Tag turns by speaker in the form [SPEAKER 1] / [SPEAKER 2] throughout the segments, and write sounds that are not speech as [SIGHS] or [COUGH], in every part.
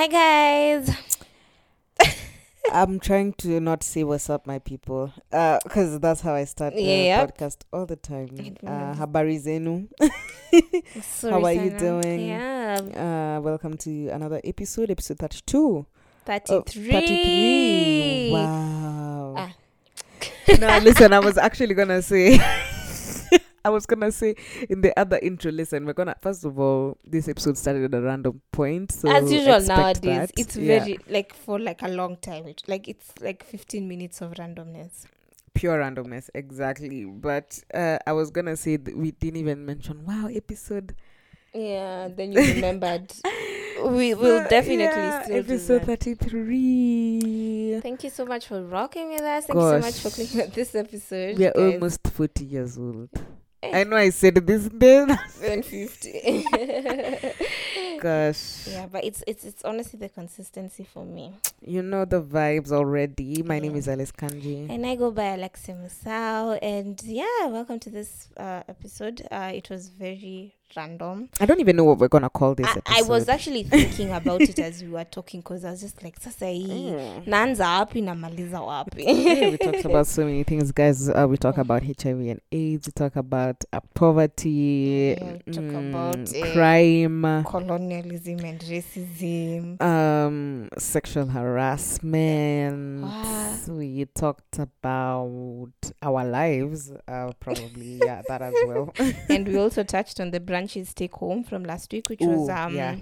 [SPEAKER 1] Hi guys. [LAUGHS]
[SPEAKER 2] I'm trying to not say what's up, my people, because that's how I start the
[SPEAKER 1] Yep.
[SPEAKER 2] podcast all the time. Uh, habari zenu.
[SPEAKER 1] Sorry, [LAUGHS] [LAUGHS]
[SPEAKER 2] How are you doing?
[SPEAKER 1] Yeah,
[SPEAKER 2] Uh, welcome to another episode, episode 32. Oh,
[SPEAKER 1] 33.
[SPEAKER 2] 33. Wow.
[SPEAKER 1] Ah.
[SPEAKER 2] no, listen, I was actually gonna say. I was gonna say in the other intro. Listen, we're gonna first of all, this episode started at a random point, so
[SPEAKER 1] As usual nowadays,
[SPEAKER 2] that.
[SPEAKER 1] it's
[SPEAKER 2] Yeah.
[SPEAKER 1] very like for like a long time. It, like it's like 15 minutes of randomness.
[SPEAKER 2] pure randomness exactly but uh i was gonna say that we didn't even mention wow episode
[SPEAKER 1] Yeah, then you remembered. [LAUGHS] we will definitely
[SPEAKER 2] yeah,
[SPEAKER 1] still
[SPEAKER 2] episode
[SPEAKER 1] that.
[SPEAKER 2] 33
[SPEAKER 1] Thank you so much for rocking with us. Thank you so much for
[SPEAKER 2] Gosh.
[SPEAKER 1] clicking on this episode.
[SPEAKER 2] we are
[SPEAKER 1] guys.
[SPEAKER 2] almost 40 years old. I know i said this then
[SPEAKER 1] and 50. [LAUGHS]
[SPEAKER 2] gosh
[SPEAKER 1] yeah, but it's it's it's honestly the consistency for me.
[SPEAKER 2] you know the vibes already my name is alice kanji
[SPEAKER 1] And I go by Alexia Musau. And yeah, welcome to this uh, episode. Uh, it was very random.
[SPEAKER 2] i don't even know what we're gonna call this
[SPEAKER 1] I, I was actually thinking about it as we were talking because I was just like, sasa hii [LAUGHS]
[SPEAKER 2] Mm.
[SPEAKER 1] naanza wapi namaliza wapi?
[SPEAKER 2] yeah, we talked [LAUGHS] about so many things, guys. Uh, we talk about HIV and AIDS. We talk about uh, poverty,
[SPEAKER 1] Yeah, we talk
[SPEAKER 2] mm,
[SPEAKER 1] about, uh,
[SPEAKER 2] crime,
[SPEAKER 1] Colonialism and racism.
[SPEAKER 2] um, sexual harassment. We talked about our lives, uh, probably yeah, that as well. [LAUGHS]
[SPEAKER 1] and we also touched on the brunchies take home from last week, which was um
[SPEAKER 2] yeah.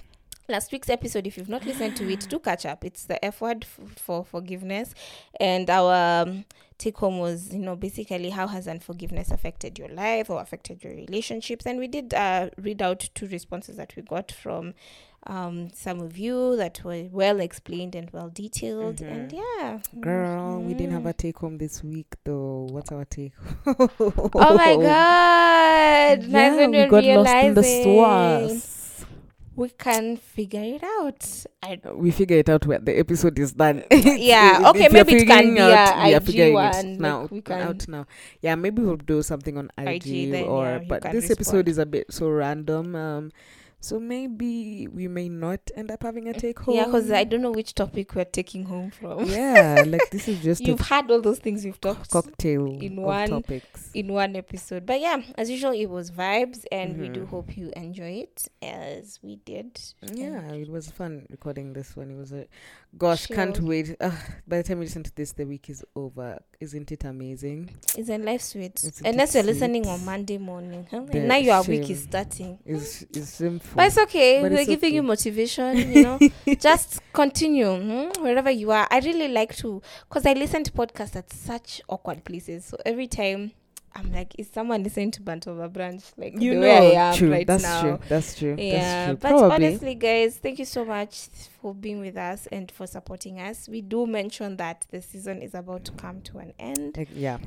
[SPEAKER 1] last week's episode. If you've not listened to it, do catch up. It's the F word f- for forgiveness, and our um, take home was you know basically how has unforgiveness affected your life or affected your relationships, and we did uh, read out two responses that we got from. Um, some of you that were well explained and well detailed, and yeah,
[SPEAKER 2] Girl, we didn't have
[SPEAKER 1] Mm.
[SPEAKER 2] a take home this week though. What's our take? [LAUGHS]
[SPEAKER 1] Oh my god! [LAUGHS]
[SPEAKER 2] Yeah, we
[SPEAKER 1] you're
[SPEAKER 2] lost in the
[SPEAKER 1] realizing. we can figure it out. I
[SPEAKER 2] we figure it out when the episode is done. [LAUGHS]
[SPEAKER 1] Yeah, okay, maybe it can be
[SPEAKER 2] out-
[SPEAKER 1] a IG one,
[SPEAKER 2] now.
[SPEAKER 1] like we can-
[SPEAKER 2] out now. Yeah, maybe we'll do something on IG,
[SPEAKER 1] IG then,
[SPEAKER 2] or
[SPEAKER 1] yeah,
[SPEAKER 2] but this episode is a bit so random. Um, so maybe we may not end up having a take home.
[SPEAKER 1] yeah, because I don't know which topic we're taking home from.
[SPEAKER 2] yeah, like this is [LAUGHS] just
[SPEAKER 1] You've had all those things we've talked
[SPEAKER 2] cocktail
[SPEAKER 1] in one-
[SPEAKER 2] topics.
[SPEAKER 1] in one episode. But yeah, as usual, it was vibes, and we do
[SPEAKER 2] Mhm.
[SPEAKER 1] hope you enjoy it as we did.
[SPEAKER 2] Yeah, it was fun recording this one. It was a gosh, can't wait. By the time you listen to this, the week is over. Isn't it amazing?
[SPEAKER 1] Isn't life sweet?
[SPEAKER 2] Isn't
[SPEAKER 1] Unless you're
[SPEAKER 2] sweet?
[SPEAKER 1] listening on Monday morning, huh? And now your week is starting.
[SPEAKER 2] It's it's simple.
[SPEAKER 1] But it's okay.
[SPEAKER 2] But
[SPEAKER 1] We're
[SPEAKER 2] it's
[SPEAKER 1] giving you motivation, you know. [LAUGHS] Just continue hmm, wherever you are. I really like to, because I listen to podcasts at such awkward places. So every time I'm like, is someone listening to Banter Over Brunch? Like,
[SPEAKER 2] you
[SPEAKER 1] the
[SPEAKER 2] know,
[SPEAKER 1] way I am
[SPEAKER 2] true.
[SPEAKER 1] right
[SPEAKER 2] that's
[SPEAKER 1] now.
[SPEAKER 2] true. That's true.
[SPEAKER 1] Yeah,
[SPEAKER 2] that's true.
[SPEAKER 1] but
[SPEAKER 2] Probably.
[SPEAKER 1] honestly, guys, thank you so much for being with us and for supporting us. We do mention that the season is about to come to an end.
[SPEAKER 2] Like, yeah,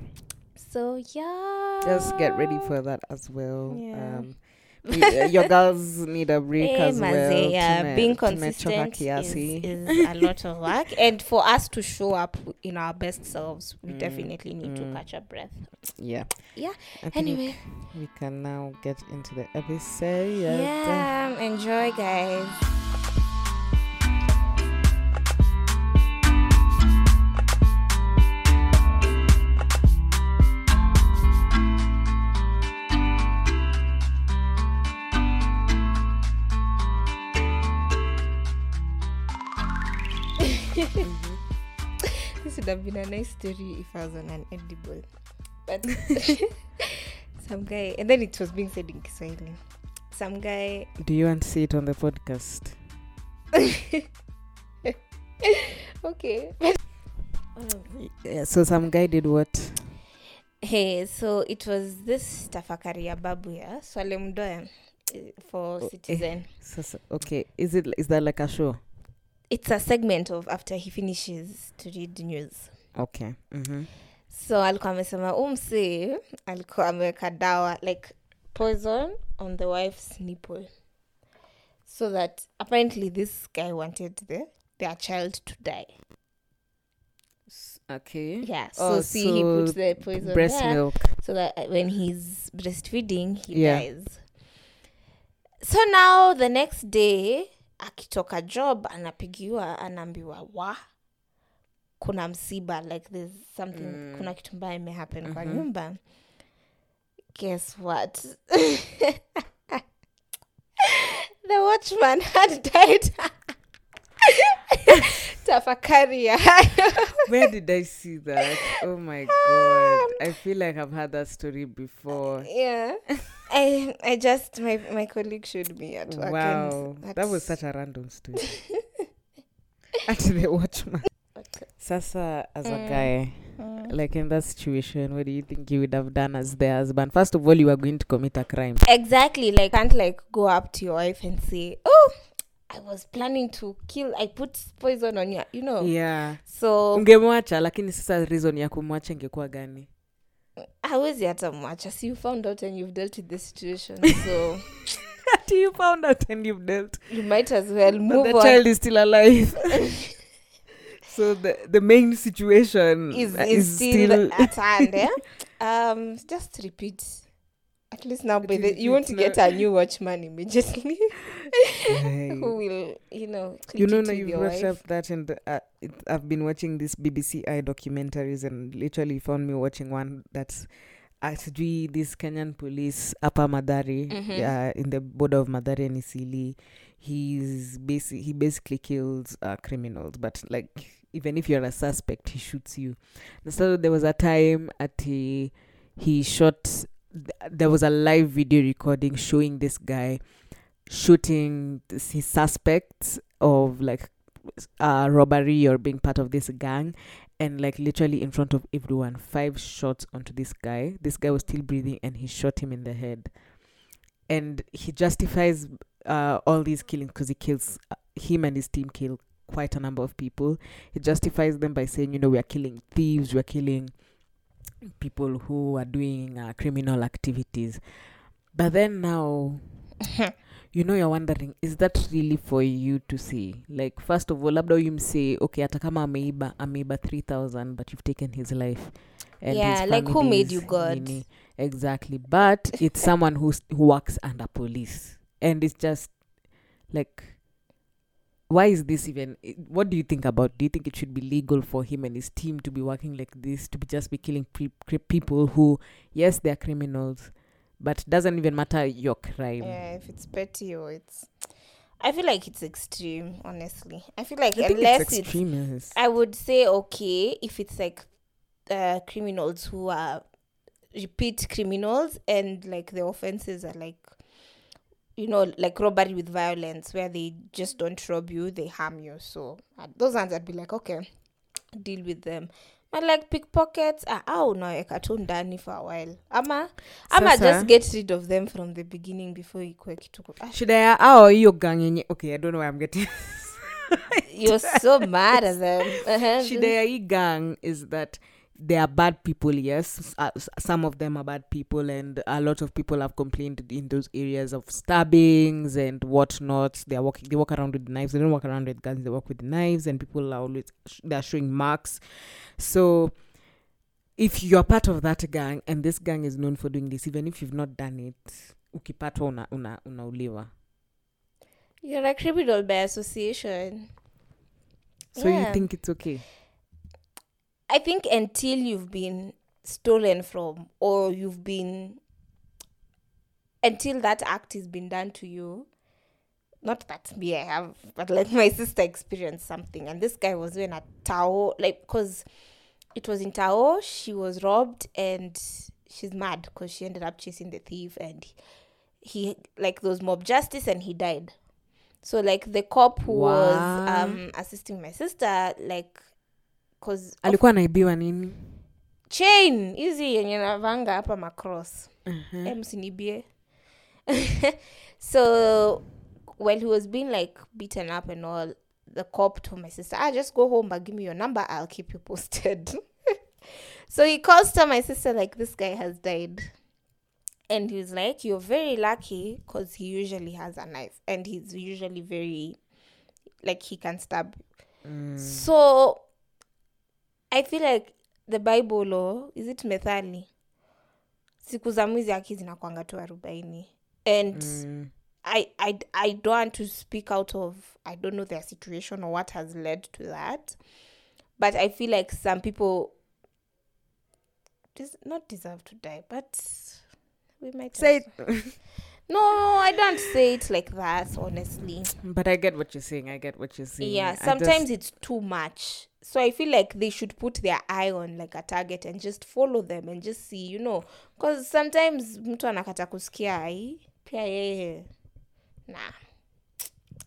[SPEAKER 1] So, yeah.
[SPEAKER 2] just get ready for that as well.
[SPEAKER 1] Yeah.
[SPEAKER 2] Um, we, [LAUGHS] your girls need a break
[SPEAKER 1] Eh,
[SPEAKER 2] as well.
[SPEAKER 1] yeah,
[SPEAKER 2] Tume-
[SPEAKER 1] being consistent is, is a [LAUGHS] lot of work, and for us to show up in our best selves, we
[SPEAKER 2] Mm,
[SPEAKER 1] definitely need to
[SPEAKER 2] mm.
[SPEAKER 1] catch our breath.
[SPEAKER 2] yeah.
[SPEAKER 1] Yeah,
[SPEAKER 2] I
[SPEAKER 1] Anyway,
[SPEAKER 2] we can now get into the episode.
[SPEAKER 1] yeah, enjoy, guys. Been a nice story if I was on an edible, but [LAUGHS] some guy, and then it was being said in Kiswahili. Some guy
[SPEAKER 2] Do you want to see it on the podcast? [LAUGHS]
[SPEAKER 1] okay.
[SPEAKER 2] Yeah, so some guy did what?
[SPEAKER 1] Hey, so it was this tafakari ya babu ya Swaleh Mdoe eh, for
[SPEAKER 2] Oh, eh.
[SPEAKER 1] Citizen.
[SPEAKER 2] So, so- okay, is it is that like a show?
[SPEAKER 1] It's a segment of after he finishes to read the news.
[SPEAKER 2] Okay. Mm-hmm.
[SPEAKER 1] So alikuwa amesema umsi alikuwa ameweka dawa like poison on the wife's nipple so that apparently this guy wanted the their child to die.
[SPEAKER 2] Okay.
[SPEAKER 1] Yeah. So
[SPEAKER 2] Oh,
[SPEAKER 1] see, he puts the poison
[SPEAKER 2] Breast
[SPEAKER 1] there.
[SPEAKER 2] milk.
[SPEAKER 1] so that uh, when he's breastfeeding he
[SPEAKER 2] Yeah.
[SPEAKER 1] dies so now the next day akitoka job anapigiwa anaambiwa wa kuna msiba like there's something
[SPEAKER 2] Mm.
[SPEAKER 1] kuna kitu mbaya imehappen kwa
[SPEAKER 2] Mhm.
[SPEAKER 1] nyumba guess what [LAUGHS] the watchman had died [LAUGHS] tafakari ya
[SPEAKER 2] Where did I see that? Oh my god. I feel like I've had that story before.
[SPEAKER 1] yeah i i just my my colleague showed me at work
[SPEAKER 2] Wow. That was such a random story. At the watchman. Sasa, as a
[SPEAKER 1] Mm.
[SPEAKER 2] guy,
[SPEAKER 1] Mm.
[SPEAKER 2] like in that situation, what do you think you would have done as the husband? First of all, you are going to commit a crime.
[SPEAKER 1] exactly like can't like go up to your wife and say oh i was planning to kill i put poison on you you know
[SPEAKER 2] Yeah.
[SPEAKER 1] so
[SPEAKER 2] ungemwacha lakini sasa reason ya kumwacha ingekuwa gani
[SPEAKER 1] hawezi hata mwacha si you found out and you've dealt with the situation [LAUGHS] so
[SPEAKER 2] you found out and you've dealt
[SPEAKER 1] you might as well
[SPEAKER 2] but
[SPEAKER 1] move
[SPEAKER 2] the
[SPEAKER 1] on
[SPEAKER 2] child is still alive [LAUGHS] so the the main situation
[SPEAKER 1] is,
[SPEAKER 2] uh,
[SPEAKER 1] is still, at [LAUGHS] hand eh? um just repeat at least now by the, you want to get a new watchman immediately
[SPEAKER 2] Hey. [LAUGHS]
[SPEAKER 1] who will you know
[SPEAKER 2] you know now you've brought up that and uh, it, i've been watching this bbc i documentaries and literally found me watching one that's actually this kenyan police upper Mathare
[SPEAKER 1] Mhm.
[SPEAKER 2] uh, in the border of Mathare and Eastleigh he's basi- he basically kills uh, criminals but like even if you're a suspect he shoots you. So there was a time at he, he shot th- there was a live video recording showing this guy shooting his suspects of like uh, robbery or being part of this gang and like literally in front of everyone. Five shots onto this guy. This guy was still breathing and he shot him in the head. And he justifies uh, all these killings because he kills uh, him and his team kill quite a number of people. He justifies them by saying you know we are killing thieves we are killing people who are doing uh, criminal activities. But then now [LAUGHS] you know you're wondering is that really for you to say? Like first of all labda you say okay hata kama ameiba ameiba 3000 but you've taken his life and his
[SPEAKER 1] Yeah, like who made you God?
[SPEAKER 2] nini. exactly. But it's someone who's who works under police. And it's just like why is this even what do you think about do you think it should be legal for him and his team to be working like this to be just be killing pre- cri- people who yes they're criminals but doesn't even matter your crime
[SPEAKER 1] yeah if it's petty or it's i feel like it's extreme honestly i feel like
[SPEAKER 2] I
[SPEAKER 1] unless
[SPEAKER 2] it's
[SPEAKER 1] it's
[SPEAKER 2] extremist.
[SPEAKER 1] I would say okay if it's like uh, criminals who are repeat criminals and like the offenses are like you know like robbery with violence where they just don't rob you they harm you. So uh, those ones I'd be like okay deal with them. But like pickpockets ah, au unaweka tu ndani for a while. Ama ama
[SPEAKER 2] Sasa-
[SPEAKER 1] just get rid of them from the beginning before ikue kitu ah,
[SPEAKER 2] shida ya ao hiyo gang okay i don't know why i'm getting [LAUGHS]
[SPEAKER 1] you're so mad at them. [LAUGHS]
[SPEAKER 2] Shida gang is that they are bad people yes. Uh, some of them are bad people and a lot of people have complained in those areas of stabbings and whatnot. They are walking they walk around with knives. They don't walk around with guns. They walk with knives and people are always they're they are showing marks. So if you're part of that gang and this gang is known for doing this even if you've not done it ukipatwa una, una, unauliwa.
[SPEAKER 1] You're a criminal by association.
[SPEAKER 2] So you think it's okay
[SPEAKER 1] I think until you've been stolen from or you've been until that act has been done to you. Not that me I have, but like my sister experienced something, and this guy was in a Tao, like because it was in Tao. She was robbed, and she's mad because she ended up chasing the thief, and he like those mob justice, and he died. So like the cop who was um assisting my sister, like because
[SPEAKER 2] alikuwa anaibiwa nini?
[SPEAKER 1] Chain hizi yenye navanga hapa macross.
[SPEAKER 2] Mhm.
[SPEAKER 1] mm msinibie [LAUGHS] so while he was being like beaten up and all the cop told my sister ah just go home but give me your number i'll keep you posted. [LAUGHS] So he calls to my sister like this guy has died. And he's like you're very lucky because he usually has a knife and he's usually very like he can stab
[SPEAKER 2] Mm.
[SPEAKER 1] so i feel like the bible law is it methali siku za mwizi haki zinakwanga tu arobaini and
[SPEAKER 2] Mm.
[SPEAKER 1] I, I I don't want to speak out of I don't know their situation or what has led to that, but I feel like some people des- not deserve to die, but we might
[SPEAKER 2] Say it.
[SPEAKER 1] No, I don't say it like that. Honestly,
[SPEAKER 2] But I get what you're saying. I get what you're saying.
[SPEAKER 1] yeah.
[SPEAKER 2] I just-
[SPEAKER 1] Sometimes it's too much. So I feel like they should put their eye on like a target and just follow them and just see, you know, because sometimes mtu anakata kusikia ai pia yeye nah.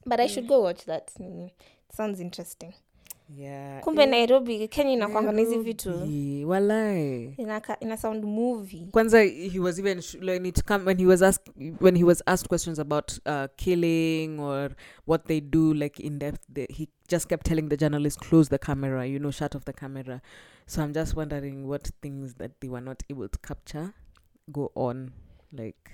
[SPEAKER 1] But I should go watch that. Mm. Sounds interesting.
[SPEAKER 2] Yeah.
[SPEAKER 1] Kumbe
[SPEAKER 2] eh,
[SPEAKER 1] Nairobi, Kenya inakwanga na hizi vitu.
[SPEAKER 2] Walai.
[SPEAKER 1] Inaka, ina sound movie.
[SPEAKER 2] Kwanza he was even when it come when he was asked when he was asked questions about uh, killing or what they do like in depth the, he just kept telling the journalist close the camera you know shut off the camera so i'm just wondering what things that they were not able to capture go on like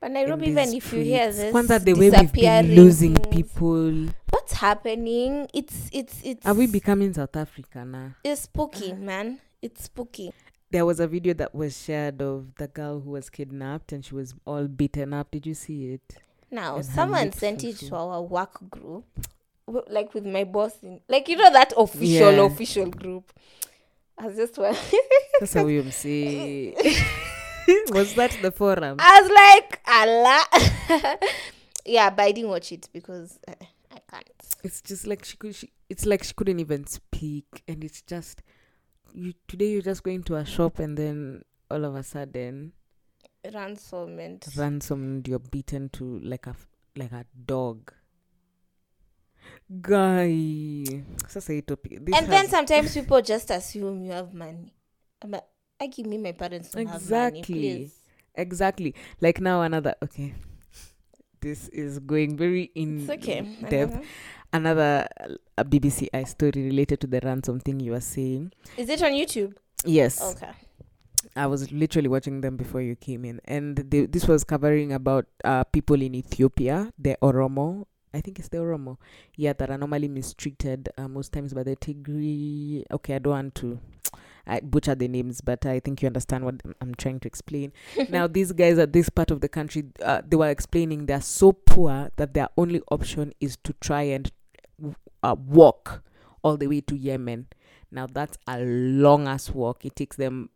[SPEAKER 1] But Nairobi, even if you hear this,
[SPEAKER 2] Kwanza the way we've been losing
[SPEAKER 1] things,
[SPEAKER 2] people
[SPEAKER 1] What's happening? It's it's it's.
[SPEAKER 2] are we becoming south africa now
[SPEAKER 1] It's spooky, man. It's spooky.
[SPEAKER 2] there was a video that was shared of the girl who was kidnapped and she was all beaten up did you see it
[SPEAKER 1] Now,
[SPEAKER 2] And
[SPEAKER 1] someone sent it to our work group, like with my boss, in, like you know that official
[SPEAKER 2] Yeah.
[SPEAKER 1] official group. I just well,
[SPEAKER 2] That's how we [LAUGHS] say. [LAUGHS] [LAUGHS] Was that the forum?
[SPEAKER 1] I was like, Allah. [LAUGHS] yeah, but I didn't watch it because uh, I can't.
[SPEAKER 2] It's just like she could. She, it's like she couldn't even speak, and it's just you. Today you're just going to a shop, and then all of a sudden,
[SPEAKER 1] Ransomment.
[SPEAKER 2] ransom, you're beaten to like a like a dog. Guy, sasa hii topic. This
[SPEAKER 1] and then sometimes people just assume you have money. I'm like, I give me my parents have money,
[SPEAKER 2] Exactly.
[SPEAKER 1] please.
[SPEAKER 2] exactly like now another okay. This is going very in
[SPEAKER 1] It's okay.
[SPEAKER 2] Depth. Another uh, a BBC i story related to the ransom thing you were saying.
[SPEAKER 1] Is it on YouTube?
[SPEAKER 2] Yes.
[SPEAKER 1] Okay.
[SPEAKER 2] I was literally watching them before you came in, and they, this was covering about uh, people in Ethiopia, the Oromo. I think it's the Oromo, yeah, that are normally mistreated uh, most times by the Tigray. Okay, I don't want to I butcher the names, but I think you understand what I'm- trying to explain. [LAUGHS] now, these guys at this part of the country, uh, they were explaining they're so poor that their only option is to try and uh, walk all the way to Yemen. Now, that's a long ass walk. It takes them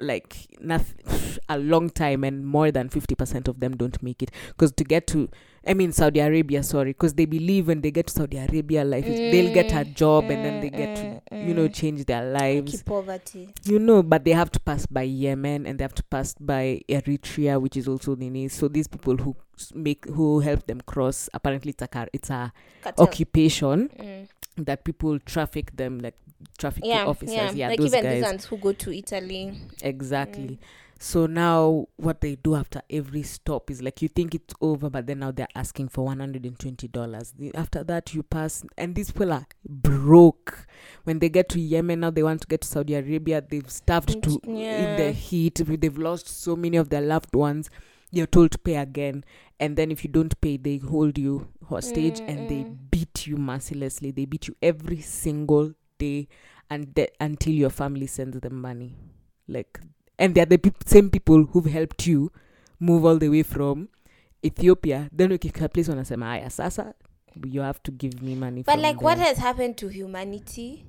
[SPEAKER 2] like nothing, [SIGHS] a long time, and more than 50% of them don't make it. Because to get to, I mean, Saudi Arabia, sorry, because they believe when they get to Saudi Arabia, life is, they'll get a
[SPEAKER 1] Mm,
[SPEAKER 2] job and then they
[SPEAKER 1] mm,
[SPEAKER 2] get
[SPEAKER 1] mm,
[SPEAKER 2] to, you know,
[SPEAKER 1] mm.
[SPEAKER 2] change their lives.
[SPEAKER 1] Poverty.
[SPEAKER 2] You know, but they have to pass by Yemen and they have to pass by Eritrea, which is also Nini. So these people who make who help them cross, apparently it's a car, it's a
[SPEAKER 1] Cartel.
[SPEAKER 2] occupation
[SPEAKER 1] Mm.
[SPEAKER 2] that people traffic them like traffic
[SPEAKER 1] Yeah,
[SPEAKER 2] officers.
[SPEAKER 1] yeah.
[SPEAKER 2] Yeah,
[SPEAKER 1] like
[SPEAKER 2] those
[SPEAKER 1] even
[SPEAKER 2] guys
[SPEAKER 1] these ones who go to Italy.
[SPEAKER 2] exactly. Mm. So now what they do after every stop is like you think it's over, but then now they're asking for one hundred and twenty dollars. After that, you pass, and these people are broke. When they get to Yemen, now they want to get to Saudi Arabia. They've starved to in the heat. They've lost so many of their loved ones. You're told to pay again, and then if you don't pay, they hold you hostage mm, and they
[SPEAKER 1] mm.
[SPEAKER 2] beat you mercilessly. They beat you every single day, and de- until your family sends them money. Like, and they're the pe- same people who've helped you move all the way from Ethiopia. Then ukifika place wanasema aya sasa you have to give me money.
[SPEAKER 1] But like, what has happened to humanity?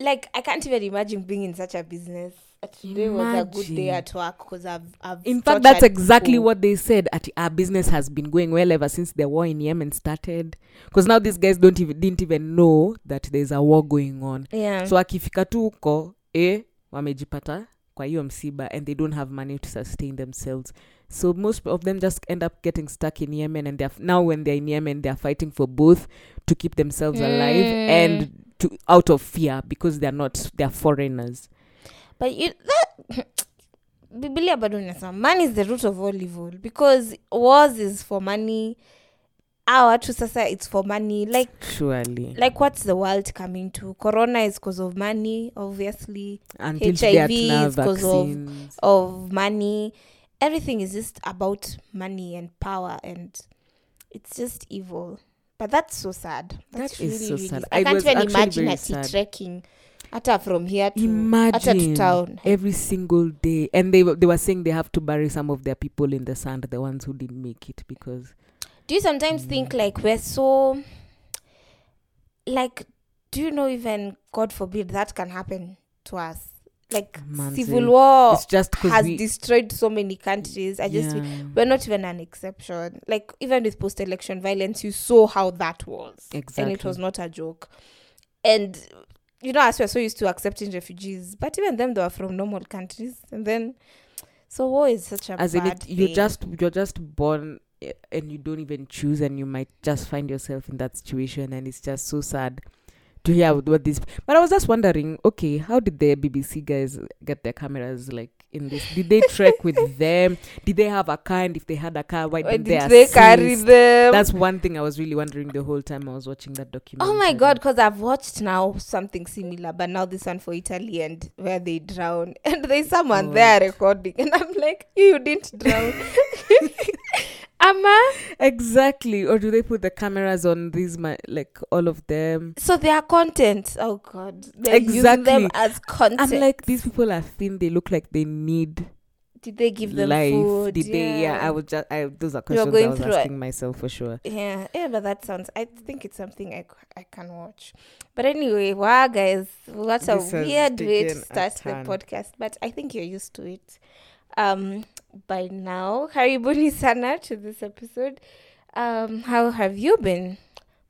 [SPEAKER 1] Like, I can't even imagine being in such a business. Today was a good day at work because I've, I've.
[SPEAKER 2] In fact, that's exactly
[SPEAKER 1] people.
[SPEAKER 2] what they said. At our business has been going well ever since the war in Yemen started. Because now these guys don't even didn't even know that there's a war going on.
[SPEAKER 1] Yeah.
[SPEAKER 2] So akifika tu huko eh, wamejipata kwa hiyo msiba and they don't have money to sustain themselves. So most of them just end up getting stuck in Yemen and they're now when they're in Yemen they're fighting for both to keep themselves alive
[SPEAKER 1] Mm.
[SPEAKER 2] and to out of fear because they're not they're foreigners.
[SPEAKER 1] But you that [COUGHS] Biblia bado inasema money is the root of all evil because wars is for money. Our watu sasa it's for money. Like
[SPEAKER 2] Surely.
[SPEAKER 1] like what's the world coming to? Corona is because of money, obviously.
[SPEAKER 2] Until
[SPEAKER 1] HIV is 'cause of- Of money. Everything is just about money and power and it's just evil. But that's so sad. That's
[SPEAKER 2] That is
[SPEAKER 1] really,
[SPEAKER 2] so
[SPEAKER 1] really
[SPEAKER 2] sad.
[SPEAKER 1] I,
[SPEAKER 2] I
[SPEAKER 1] can't even imagine ati
[SPEAKER 2] sad.
[SPEAKER 1] Hata from here to hata to town.
[SPEAKER 2] every single day, and they were- they were saying they have to bury some of their people in the sand, the ones who didn't make it, because
[SPEAKER 1] do you sometimes think mm. like we're so like do you know even god forbid that can happen to us? Like
[SPEAKER 2] Manze,
[SPEAKER 1] civil war
[SPEAKER 2] it's just
[SPEAKER 1] has
[SPEAKER 2] we
[SPEAKER 1] destroyed so many countries. I just
[SPEAKER 2] yeah,
[SPEAKER 1] we're not even an exception. Like even with post-election violence you saw how that was.
[SPEAKER 2] Exactly.
[SPEAKER 1] and it was not a joke. And you know as we're so used to accepting refugees but even them they were from normal countries and then so war is such a
[SPEAKER 2] as in it, you're
[SPEAKER 1] thing.
[SPEAKER 2] just you're just born eh, and you don't even choose and you might just find yourself in that situation and it's just so sad to hear what this but i was just wondering okay how did the bbc guys get their cameras like in this did they trek with [LAUGHS] them did they have a car and if they had a car why didn't
[SPEAKER 1] did
[SPEAKER 2] they,
[SPEAKER 1] they carry them
[SPEAKER 2] that's one thing i was really wondering the whole time i was watching that documentary
[SPEAKER 1] Oh my god, because I've watched now something similar, but now this one for Italy and where they drown. [LAUGHS] And there's someone
[SPEAKER 2] God.
[SPEAKER 1] there recording, and I'm like, you, you didn't drown. [LAUGHS] Amma?
[SPEAKER 2] exactly or do they put the cameras on these my like all of them
[SPEAKER 1] So they are content. Oh god. They're using them as content.
[SPEAKER 2] i'm like these people are thin they look like they need
[SPEAKER 1] did they give them
[SPEAKER 2] life
[SPEAKER 1] food?
[SPEAKER 2] did they yeah i would just i those are questions i
[SPEAKER 1] going
[SPEAKER 2] was
[SPEAKER 1] through it.
[SPEAKER 2] asking myself for sure
[SPEAKER 1] Yeah, yeah, but that sounds. I think it's something I, I can watch. But anyway, wow, guys, what a
[SPEAKER 2] This
[SPEAKER 1] weird way to start the podcast. But I think you're used to it. Um, by now, karibuni sana to this episode. Um, how have you been,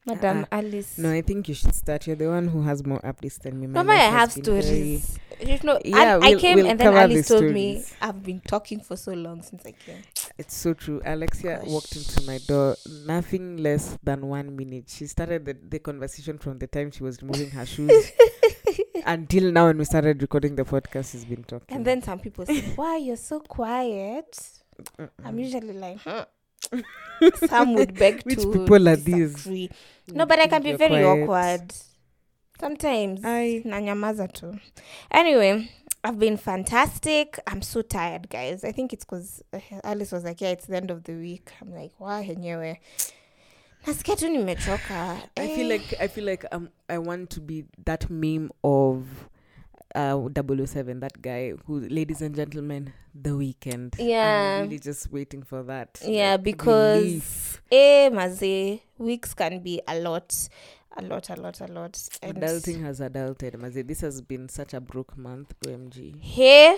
[SPEAKER 1] Madam Alice?
[SPEAKER 2] no i think you should start you're the one who has more updates than me My
[SPEAKER 1] Mama, I have stories. You know,
[SPEAKER 2] Yeah,
[SPEAKER 1] I, I
[SPEAKER 2] we'll-
[SPEAKER 1] came
[SPEAKER 2] we'll
[SPEAKER 1] and then Alice told me. I've been talking for so long since I came.
[SPEAKER 2] it's so true alexia walked into my door nothing less than one minute she started the, the conversation from the time she was removing her shoes [LAUGHS] [LAUGHS] until now when we started recording the podcast he's been talking
[SPEAKER 1] And then some people say, "Why you're so quiet?"
[SPEAKER 2] Mm-mm.
[SPEAKER 1] I'm usually like, huh. [LAUGHS] Some would beg [LAUGHS]
[SPEAKER 2] Which
[SPEAKER 1] to
[SPEAKER 2] people are
[SPEAKER 1] disagree.
[SPEAKER 2] these
[SPEAKER 1] No, but I can be
[SPEAKER 2] you're
[SPEAKER 1] very
[SPEAKER 2] quiet.
[SPEAKER 1] awkward. Sometimes.
[SPEAKER 2] I...
[SPEAKER 1] Nanyamaza too. Anyway, I've been fantastic. I'm so tired, guys. I think it's because Alice was like, yeah, it's the end of the week. I'm like, wow, henyewe. Nasikia tu nimechoka.
[SPEAKER 2] I feel
[SPEAKER 1] Eh.
[SPEAKER 2] like I feel like um I want to be that meme of uh 007 that guy who ladies and gentlemen the weekend
[SPEAKER 1] Yeah.
[SPEAKER 2] I'm really just waiting for that
[SPEAKER 1] Yeah,
[SPEAKER 2] like,
[SPEAKER 1] because
[SPEAKER 2] relief.
[SPEAKER 1] eh, maze, weeks can be a lot, a lot, a lot, a lot. And
[SPEAKER 2] adulting has adulted Mazi. this has been such a broke month omg
[SPEAKER 1] hey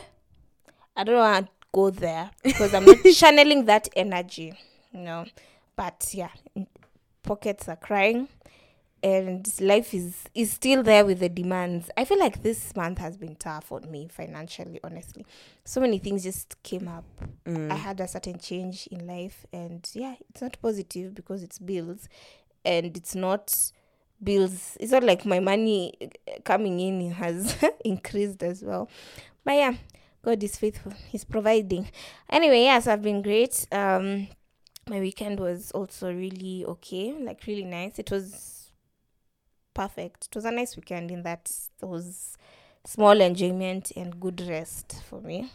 [SPEAKER 1] i don't want to go there because i'm not [LAUGHS] channeling that energy you know but yeah n- pockets are crying and life is is still there with the demands i feel like this month has been tough on me financially honestly so many things just came up
[SPEAKER 2] Mm.
[SPEAKER 1] I had a certain change in life, and yeah, it's not positive because it's bills, and it's not bills. It's not like my money uh, coming in has [LAUGHS] increased as well. But yeah, God is faithful. He's providing. Anyway, yes, I've been great. Um, my weekend was also really okay, like really nice. It was perfect. It was a nice weekend in that there was small enjoyment and good rest for me.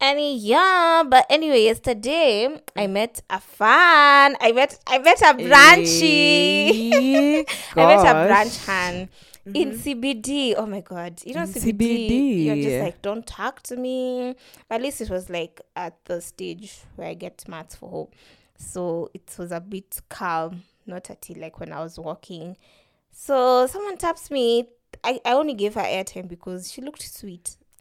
[SPEAKER 1] Any yeah, but anyway, yesterday I met a fan. I met I met a
[SPEAKER 2] brunchie. [LAUGHS]
[SPEAKER 1] I met a branch hand in
[SPEAKER 2] Mhm.
[SPEAKER 1] CBD. Oh my god. You know
[SPEAKER 2] In
[SPEAKER 1] CBD, You're just like, don't talk to me. At least it was like at the stage where I get mats for home. So it was a bit calm, not at like when I was walking. So someone taps me. I, I only gave her airtime because she looked sweet. [LAUGHS]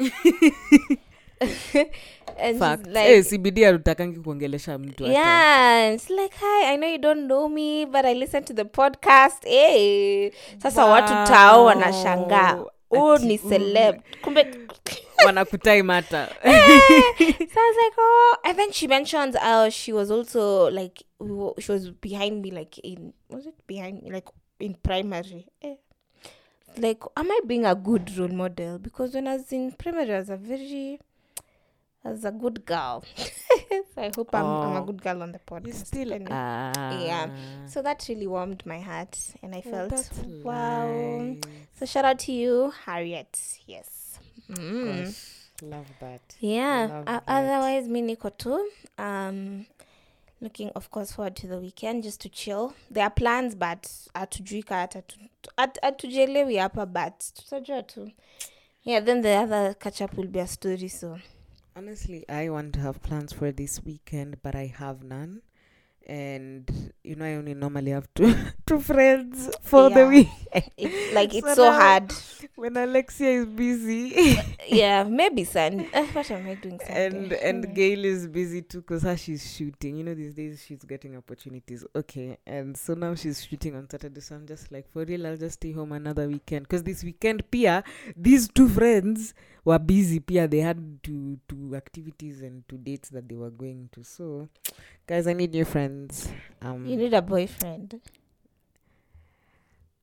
[SPEAKER 1] and
[SPEAKER 2] Fact.
[SPEAKER 1] she's like
[SPEAKER 2] Eh, cbd arutakangi kuongelesha mtu
[SPEAKER 1] yeah, it's like, hi, I know you don't know me, but I listen to the podcast. Hey. Sasa watu tao wanashangaa. u
[SPEAKER 2] Ati,
[SPEAKER 1] ni
[SPEAKER 2] mm.
[SPEAKER 1] celeb. Kumbe
[SPEAKER 2] wanakutime [LAUGHS] hata
[SPEAKER 1] so I was like, oh, and then she mentioned uh she was also like we were, she was behind me like in was it behind me like in primary. Eh. Like, am I being a good role model? Because when I was in primary, I was a very, I was a good girl. [LAUGHS] so I hope I'm, I'm a
[SPEAKER 2] Oh.
[SPEAKER 1] good girl on the podcast.
[SPEAKER 2] you still
[SPEAKER 1] Anyway.
[SPEAKER 2] are
[SPEAKER 1] Yeah. So that really warmed my heart, and I
[SPEAKER 2] Oh,
[SPEAKER 1] felt
[SPEAKER 2] that's
[SPEAKER 1] wow. So shout out to you, Harriet. Yes. Mm.
[SPEAKER 2] Love that
[SPEAKER 1] Yeah.
[SPEAKER 2] love
[SPEAKER 1] Uh,
[SPEAKER 2] that.
[SPEAKER 1] otherwise, mi niko tu. Um, looking of course forward to the weekend just to chill there are plans but atujika hata tu- tu- at- hatujelewi hapa but tutajua tu yeah then the other catch up will be a story so
[SPEAKER 2] Honestly, I want to have plans for this weekend, but I have none. And you know, I only normally have two [LAUGHS] two friends for the
[SPEAKER 1] Yeah.
[SPEAKER 2] week. [LAUGHS]
[SPEAKER 1] it, like it's
[SPEAKER 2] So
[SPEAKER 1] so
[SPEAKER 2] now-
[SPEAKER 1] hard
[SPEAKER 2] When Alexia is busy [LAUGHS]
[SPEAKER 1] yeah maybe son uh, what am i doing Sunday?
[SPEAKER 2] and and. Gail is busy too because her she's shooting. You know, these days she's getting opportunities. Okay, and so now she's shooting on Saturday. So I'm just like, for real, I'll just stay home another weekend because this weekend, Pia, these two friends were busy. Pia, they had to to activities and to dates that they were going to. So, guys, I need new friends. Um,
[SPEAKER 1] you need a boyfriend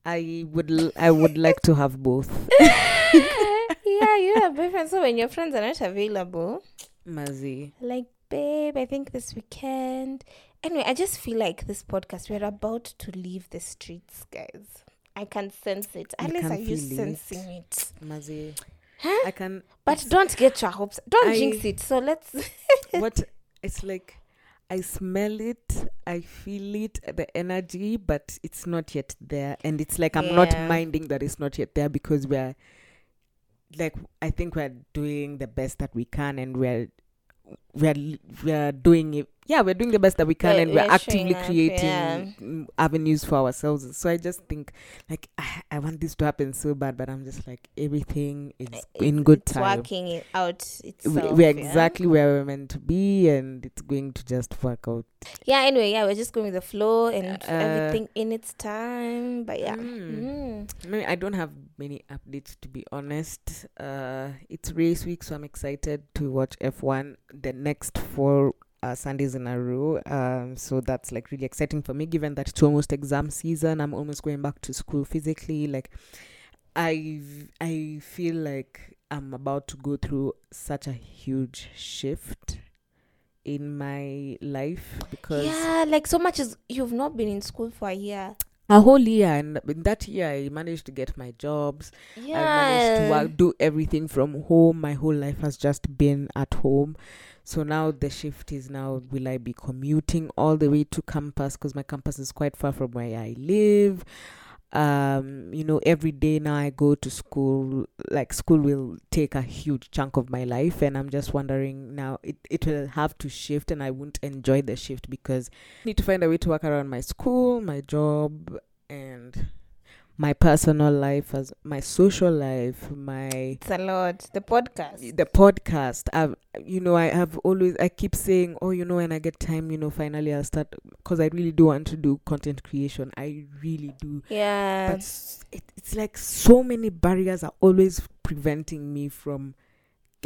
[SPEAKER 2] I would l- I would like to have both. [LAUGHS]
[SPEAKER 1] yeah you have a boyfriend so when your friends are not available
[SPEAKER 2] Mazi.
[SPEAKER 1] like babe i think this weekend anyway i just feel like this podcast we're about to leave the streets guys i can sense it at
[SPEAKER 2] You
[SPEAKER 1] least are you
[SPEAKER 2] feel it.
[SPEAKER 1] sensing it
[SPEAKER 2] Mazi.
[SPEAKER 1] Huh?
[SPEAKER 2] I can
[SPEAKER 1] but don't get your hopes don't
[SPEAKER 2] I-
[SPEAKER 1] jinx it so let's
[SPEAKER 2] what [LAUGHS] it's like I smell it, I feel it, the energy, but it's not yet there. And it's like I'm not minding that it's not yet there because we're like I think we're doing the best that we can and we're we're we're doing it yeah we're doing the best that we can
[SPEAKER 1] We're-
[SPEAKER 2] and we're
[SPEAKER 1] we're
[SPEAKER 2] actively
[SPEAKER 1] up,
[SPEAKER 2] creating
[SPEAKER 1] yeah.
[SPEAKER 2] mm, avenues for ourselves so i just think like I, I want this to happen so bad but i'm just like everything is in
[SPEAKER 1] It's-
[SPEAKER 2] good
[SPEAKER 1] it's
[SPEAKER 2] time
[SPEAKER 1] working it out
[SPEAKER 2] we,
[SPEAKER 1] itself
[SPEAKER 2] we're
[SPEAKER 1] yeah?
[SPEAKER 2] exactly where we're meant to be and it's going to just work out
[SPEAKER 1] yeah anyway yeah we're just going with the flow and
[SPEAKER 2] Uh,
[SPEAKER 1] everything in its time but yeah
[SPEAKER 2] Mm.
[SPEAKER 1] Mm.
[SPEAKER 2] I, mean, I don't have many updates to be honest uh it's race week so i'm excited to watch f1 the next four uh, sundays in a row. Um so that's like really exciting for me given that it's almost exam season. I'm almost going back to school physically. Like i i feel like i'm about to go through such a huge shift in my life because
[SPEAKER 1] yeah like so much as you've not been in school for a year.
[SPEAKER 2] A whole year and in that year i managed to get my jobs.
[SPEAKER 1] Yeah
[SPEAKER 2] i managed to work, do everything from home. My whole life has just been at home so now the shift is now will i be commuting all the way to campus? Because my campus is quite far from where i live. Um you know every day now i go to school like school will take a huge chunk of my life and i'm just wondering now it, it will have to shift and i won't enjoy the shift because I need to find a way to work around my school my job and my personal life as my social life my
[SPEAKER 1] it's a lot. The podcast.
[SPEAKER 2] the podcast. I've you know i have always i keep saying oh you know when i get time you know finally i'll start because i really do want to do content creation. I really do.
[SPEAKER 1] Yeah.
[SPEAKER 2] But it, it's like so many barriers are always preventing me from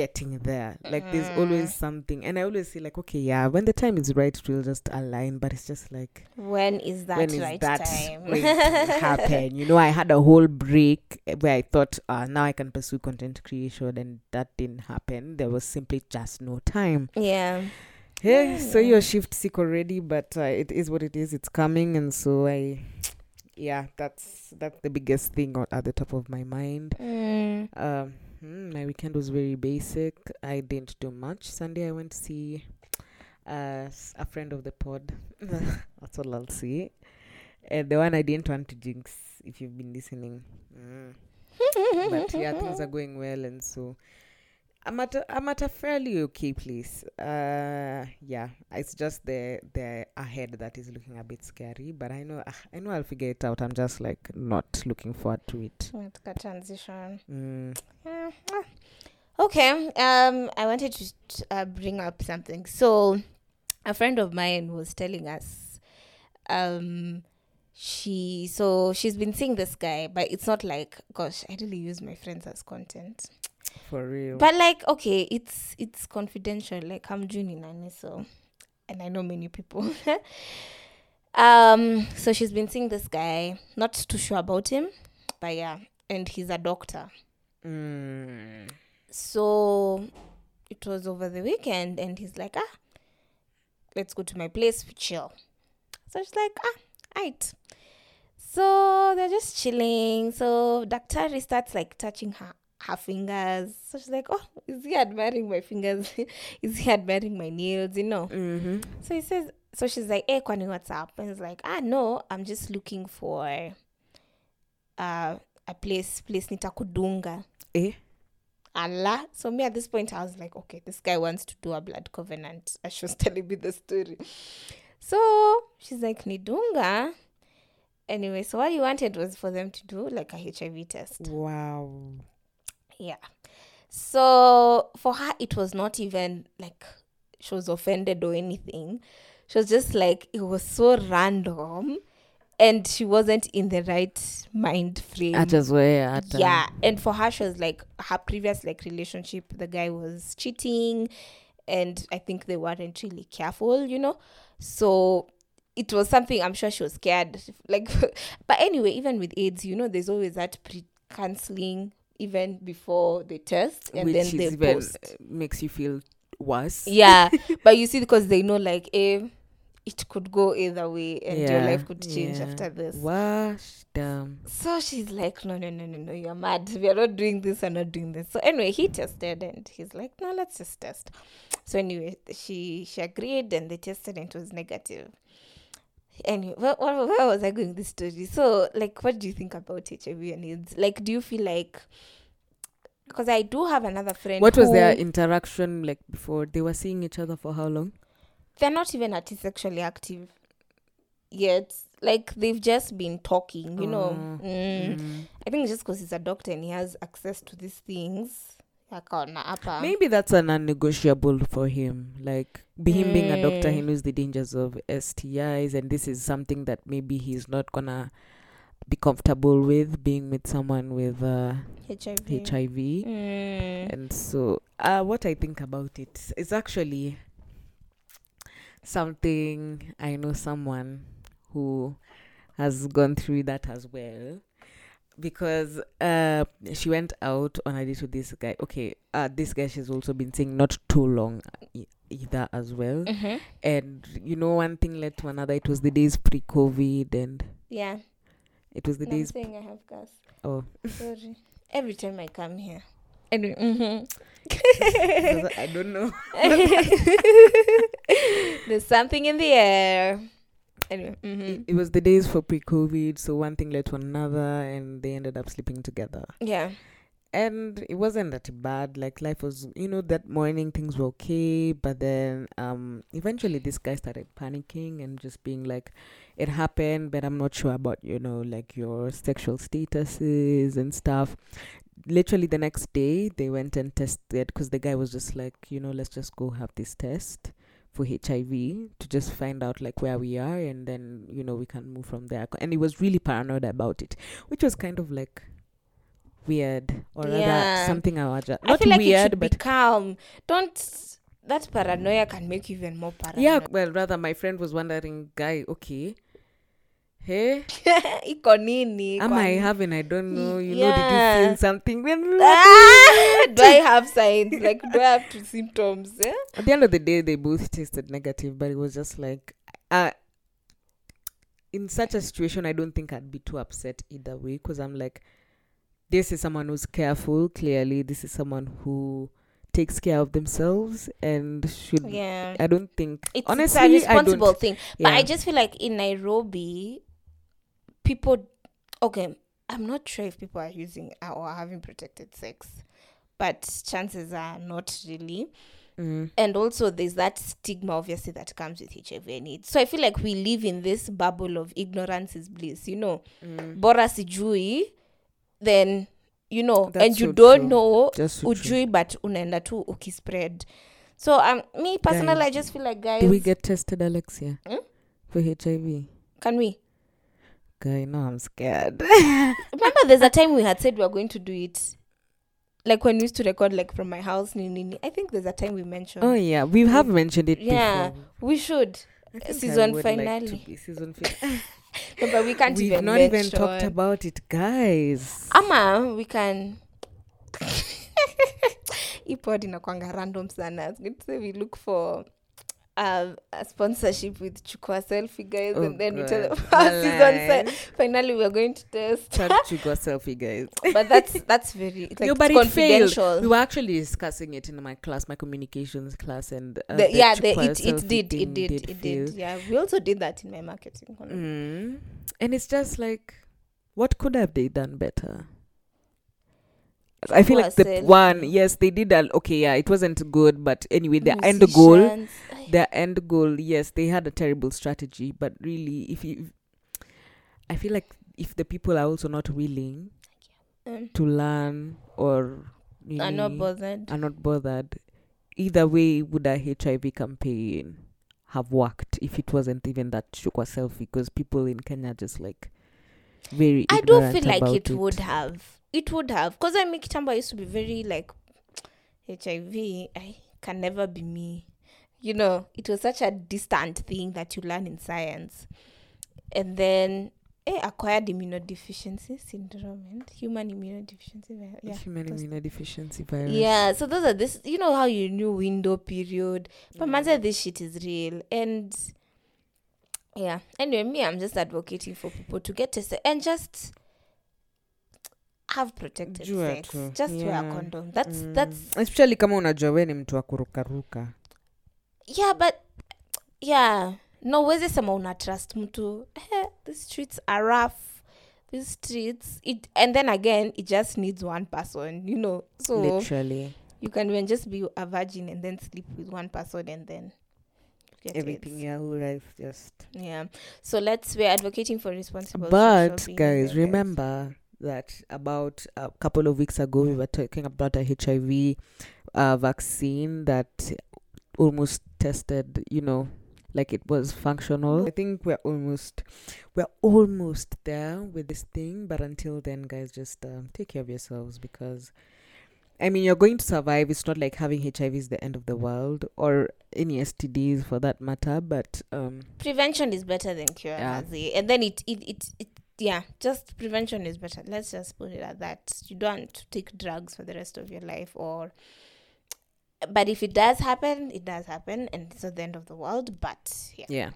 [SPEAKER 2] getting there like there's
[SPEAKER 1] Mhm.
[SPEAKER 2] always something and i always say like okay yeah when the time is right we'll just align but it's just like
[SPEAKER 1] when is that
[SPEAKER 2] when is
[SPEAKER 1] right
[SPEAKER 2] that
[SPEAKER 1] time [LAUGHS]
[SPEAKER 2] happen? You know, I had a whole break where I thought, uh, now I can pursue content creation, and that didn't happen. There was simply just no time.
[SPEAKER 1] yeah
[SPEAKER 2] so
[SPEAKER 1] Yeah.
[SPEAKER 2] you're shift sick already, but uh, it is what it is. It's coming, and so I, yeah, that's that's the biggest thing on- at the top of my mind.
[SPEAKER 1] Mm.
[SPEAKER 2] Um, hmm, my weekend was very basic. I didn't do much. Sunday, I went to see uh, a friend of the pod. [LAUGHS] That's all I'll see. And the one I didn't want to jinx, if you've been listening. Mm. But yeah, things are going well, and so I'm at a, I'm at a fairly okay place. Uh, yeah, it's just the the ahead that is looking a bit scary, but I know ah, I know I'll figure it out. I'm just like not looking forward to it.
[SPEAKER 1] Katika transition
[SPEAKER 2] Mm.
[SPEAKER 1] Yeah. ah. okay um i wanted to uh, bring up something so a friend of mine was telling us um she so she's been seeing this guy but it's not like gosh i really use my friends as content
[SPEAKER 2] For real.
[SPEAKER 1] but like okay it's it's confidential. Like i'm juni nani so and i know many people. [LAUGHS] Um so she's been seeing this guy not too sure about him but yeah and he's a doctor.
[SPEAKER 2] Mm.
[SPEAKER 1] so it was over the weekend and he's like ah let's go to my place chill. So she's like ah right so they're just chilling. So daktari starts like touching her her fingers so she's like oh is he admiring my fingers [LAUGHS] is he admiring my nails you know
[SPEAKER 2] Mm-hmm.
[SPEAKER 1] so he says so she's like eh kwani what's up and he's like ah no i'm just looking for uh, a place place nitakudunga
[SPEAKER 2] Eh?
[SPEAKER 1] Allah. So me at this point, I was like, okay, this guy wants to do a blood covenant. [LAUGHS] I was telling me the story. So she's like, Nidunga. Anyway, so what he wanted was for them to do like a HIV test.
[SPEAKER 2] Wow.
[SPEAKER 1] Yeah. So for her, it was not even like she was offended or anything. She was just like, it was so random. And she wasn't in the right mind frame
[SPEAKER 2] Hata zoea hata.
[SPEAKER 1] Uh, yeah and for her she was like her previous like relationship the guy was cheating and i think they weren't really careful you know so it was something i'm sure she was scared like [LAUGHS] but anyway even with aids you know there's always that pre-counseling even before the test and
[SPEAKER 2] Which
[SPEAKER 1] then they post
[SPEAKER 2] makes you feel worse.
[SPEAKER 1] yeah [LAUGHS] but you see because they know like eh, it could go either way and your life could change
[SPEAKER 2] yeah.
[SPEAKER 1] after this
[SPEAKER 2] Wash them.
[SPEAKER 1] So she's like, no, no, no, no, no, you're mad. [LAUGHS] We are not doing this. We're not doing this. So anyway, he tested and he's like, no, let's just test. So anyway, she she agreed and they tested and it was negative. Anyway, where, where, where was I going with this story? So like, what do you think about HIV and AIDS? Like, do you feel like? Because I do have another friend.
[SPEAKER 2] What was their interaction like before? They were seeing each other for how long?
[SPEAKER 1] they're not even anti-sexually active yet. Like they've just been talking, you know.
[SPEAKER 2] Oh,
[SPEAKER 1] Mm.
[SPEAKER 2] Mm.
[SPEAKER 1] I think just because he's a doctor and he has access to these things. Akaona hapa
[SPEAKER 2] Maybe that's a non-negotiable for him. Like be him being a doctor, he
[SPEAKER 1] Mm.
[SPEAKER 2] knows the dangers of STIs, and this is something that maybe he's not gonna be comfortable with being with someone with uh,
[SPEAKER 1] HIV.
[SPEAKER 2] HIV.
[SPEAKER 1] Mm.
[SPEAKER 2] And so, uh, what I think about it is actually something I know someone who has gone through that as well. Because uh, she went out on a date with this guy. Okay, uh, this guy she's also been seeing not too long e- either as well.
[SPEAKER 1] Mhm.
[SPEAKER 2] And you know, one thing led to another. It was the days pre-COVID, and
[SPEAKER 1] Yeah.
[SPEAKER 2] it was the
[SPEAKER 1] No, I'm
[SPEAKER 2] days.
[SPEAKER 1] saying I have gas.
[SPEAKER 2] Oh,
[SPEAKER 1] Sorry. Every time I come here. Anyway. mhm.
[SPEAKER 2] I don't know. [LAUGHS] [LAUGHS]
[SPEAKER 1] There's something in the air. Anyway.
[SPEAKER 2] it,
[SPEAKER 1] mhm.
[SPEAKER 2] it was the days for pre-COVID, so one thing led to another, and they ended up sleeping together.
[SPEAKER 1] Yeah.
[SPEAKER 2] And it wasn't that bad. Like life was, you know, that morning things were okay, but then um, eventually this guy started panicking and just being like, "It happened, but I'm not sure about you know, like your sexual statuses and stuff." Literally the next day, they went and tested because the guy was just like, you know, let's just go have this test for HIV to just find out like where we are and then you know we can move from there and he was really paranoid about it which was kind of like weird or rather something I was just,
[SPEAKER 1] I
[SPEAKER 2] not
[SPEAKER 1] feel like you
[SPEAKER 2] weird
[SPEAKER 1] should
[SPEAKER 2] but
[SPEAKER 1] be calm. Don't that paranoia can make you even more paranoid.
[SPEAKER 2] yeah well rather my friend was wondering guy okay hey [LAUGHS]
[SPEAKER 1] iko nini
[SPEAKER 2] am? I having I don't know you know
[SPEAKER 1] Yeah.
[SPEAKER 2] did you feel something when
[SPEAKER 1] Ah, [LAUGHS] do I have signs? Like, do I have to symptoms? Yeah?
[SPEAKER 2] at the end of the day they both tested negative but it was just like uh in such a situation i don't think i'd be too upset either way because i'm like this is someone who's careful clearly this is someone who takes care of themselves and should
[SPEAKER 1] Yeah.
[SPEAKER 2] i don't think
[SPEAKER 1] It's,
[SPEAKER 2] honestly
[SPEAKER 1] it's a responsible thing. But I just feel like in Nairobi, people. Okay, I'm not sure if people are using or having protected sex, but chances are not really.
[SPEAKER 2] Mm.
[SPEAKER 1] And also, there's that stigma, obviously, that comes with HIV and AIDS. So I feel like we live in this bubble of ignorance is bliss. You know,
[SPEAKER 2] Mm.
[SPEAKER 1] bora sijui, then you know,
[SPEAKER 2] That's
[SPEAKER 1] and you
[SPEAKER 2] so
[SPEAKER 1] don't
[SPEAKER 2] true.
[SPEAKER 1] know
[SPEAKER 2] so true.
[SPEAKER 1] ujui but unaenda tu ukispread so um, me personally
[SPEAKER 2] Guys,
[SPEAKER 1] i just feel like guys
[SPEAKER 2] do we get tested alexia
[SPEAKER 1] Hmm?
[SPEAKER 2] for hiv
[SPEAKER 1] can we
[SPEAKER 2] guy no i'm scared [LAUGHS]
[SPEAKER 1] remember there's a time we had said we were going to do it like when we used to record like from my house nini, nini. i think there's a time we mentioned
[SPEAKER 2] oh yeah we have mentioned it
[SPEAKER 1] Yeah.
[SPEAKER 2] before
[SPEAKER 1] we should Season finale.
[SPEAKER 2] like season [LAUGHS] finale.
[SPEAKER 1] no, but we can't
[SPEAKER 2] We've
[SPEAKER 1] even
[SPEAKER 2] not even talked about it, guys.
[SPEAKER 1] ama we can [LAUGHS] ipod inakwanga random sana we look for um, a sponsorship with Chukwa Selfie, guys,
[SPEAKER 2] Oh,
[SPEAKER 1] and then we tell them [LAUGHS] our [LAUGHS] season. Finally, we're going to test. [LAUGHS]
[SPEAKER 2] Chukwa selfie, guys.
[SPEAKER 1] but that's that's very it's like
[SPEAKER 2] No, but it failed. We were actually discussing it in my class, my communications class, and uh,
[SPEAKER 1] The- yeah, the, it, it did, it did, it
[SPEAKER 2] fail.
[SPEAKER 1] did. Yeah, we also did that in my marketing.
[SPEAKER 2] Mm. And it's just like, what could have they done better? I feel like the one, yes, they did that. Okay, yeah, it wasn't good, but anyway, the end goal, their end goal, yes, they had a terrible strategy, but really, if you, I feel like if the people are also not willing
[SPEAKER 1] um,
[SPEAKER 2] to learn or
[SPEAKER 1] are not bothered.
[SPEAKER 2] are not bothered, either way, would a HIV campaign have worked if it wasn't even that Chukua selfie? Because people in Kenya just like very.
[SPEAKER 1] I
[SPEAKER 2] don't
[SPEAKER 1] feel like
[SPEAKER 2] about
[SPEAKER 1] it, would have. It would have. Because I mean, Kitamba used to be very like HIV. I can never be me. You know, it was such a distant thing that you learn in science. And then eh, acquired immunodeficiency syndrome and human immunodeficiency. vi- Yeah.
[SPEAKER 2] Human
[SPEAKER 1] those-
[SPEAKER 2] immunodeficiency virus.
[SPEAKER 1] Yeah, so those are this. You know how you knew window period, but man said this shit is real, and yeah. Anyway, me, I'm just advocating for people to get tested and just have protected
[SPEAKER 2] Jua
[SPEAKER 1] sex.
[SPEAKER 2] tu,
[SPEAKER 1] Just wear a condom. That's
[SPEAKER 2] Mm.
[SPEAKER 1] that's
[SPEAKER 2] especially kama unajua we ni mtu wa kurukaruka
[SPEAKER 1] yeah, but yeah, no uweze sema una trust mtu. Eh, these streets are rough. These streets, it and then again, it just needs one person, you know. So
[SPEAKER 2] literally
[SPEAKER 1] you can even just be a virgin and then sleep with one person and then
[SPEAKER 2] everything your whole life just
[SPEAKER 1] Yeah. So let's we're advocating for responsible.
[SPEAKER 2] but guys remember that about a couple of weeks ago we were talking about a hiv uh, vaccine that almost tested you know like it was functional i think we're almost we're almost there with this thing but until then guys just um, take care of yourselves because I mean, you're going to survive. It's not like having HIV is the end of the world or any STDs for that matter. But um,
[SPEAKER 1] Prevention is better than cure,
[SPEAKER 2] Yeah.
[SPEAKER 1] And then it, it it it yeah, just prevention is better. Let's just put it at that. You don't take drugs for the rest of your life, or but if it does happen, it does happen, and it's not the end of the world. But yeah.
[SPEAKER 2] yeah,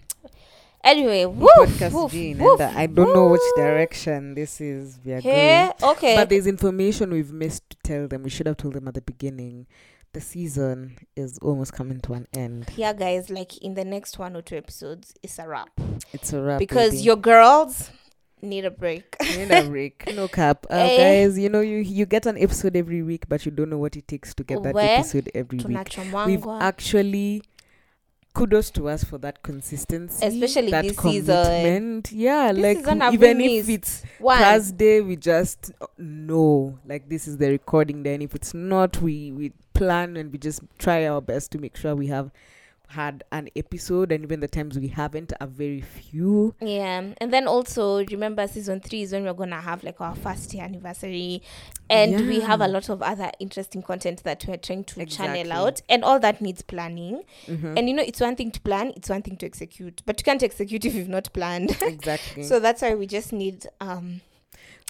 [SPEAKER 1] Anyway, woof, woof,
[SPEAKER 2] Jean,
[SPEAKER 1] woof,
[SPEAKER 2] and I don't know which direction this is. We are going.
[SPEAKER 1] Okay.
[SPEAKER 2] But there's information we've missed to tell them. We should have told them at the beginning. The season is almost coming to an end.
[SPEAKER 1] yeah, guys, like in the next one or two episodes, it's a wrap
[SPEAKER 2] It's a wrap.
[SPEAKER 1] because
[SPEAKER 2] baby.
[SPEAKER 1] your girls need a break. [LAUGHS]
[SPEAKER 2] Need a break. No cap. Uh,
[SPEAKER 1] Eh.
[SPEAKER 2] guys, you know you you get an episode every week, but you don't know what it takes to get that
[SPEAKER 1] Where?
[SPEAKER 2] episode every week. We've actually kudos to us for that consistency,
[SPEAKER 1] Especially
[SPEAKER 2] that
[SPEAKER 1] this season.
[SPEAKER 2] Yeah,
[SPEAKER 1] This
[SPEAKER 2] like
[SPEAKER 1] season
[SPEAKER 2] even if it's
[SPEAKER 1] One.
[SPEAKER 2] Thursday, we just know like this is the recording. Then if it's not, we we plan and we just try our best to make sure we have had an episode, and even the times we haven't are very few.
[SPEAKER 1] Yeah, and then also remember season three is when we're gonna have like our first year anniversary, and we have a lot of other interesting content that we're trying to
[SPEAKER 2] Exactly.
[SPEAKER 1] channel out, and all that needs planning.
[SPEAKER 2] Mhm.
[SPEAKER 1] And you know, it's one thing to plan, it's one thing to execute, but you can't execute if you've not planned. [LAUGHS]
[SPEAKER 2] exactly.
[SPEAKER 1] so that's why we just need um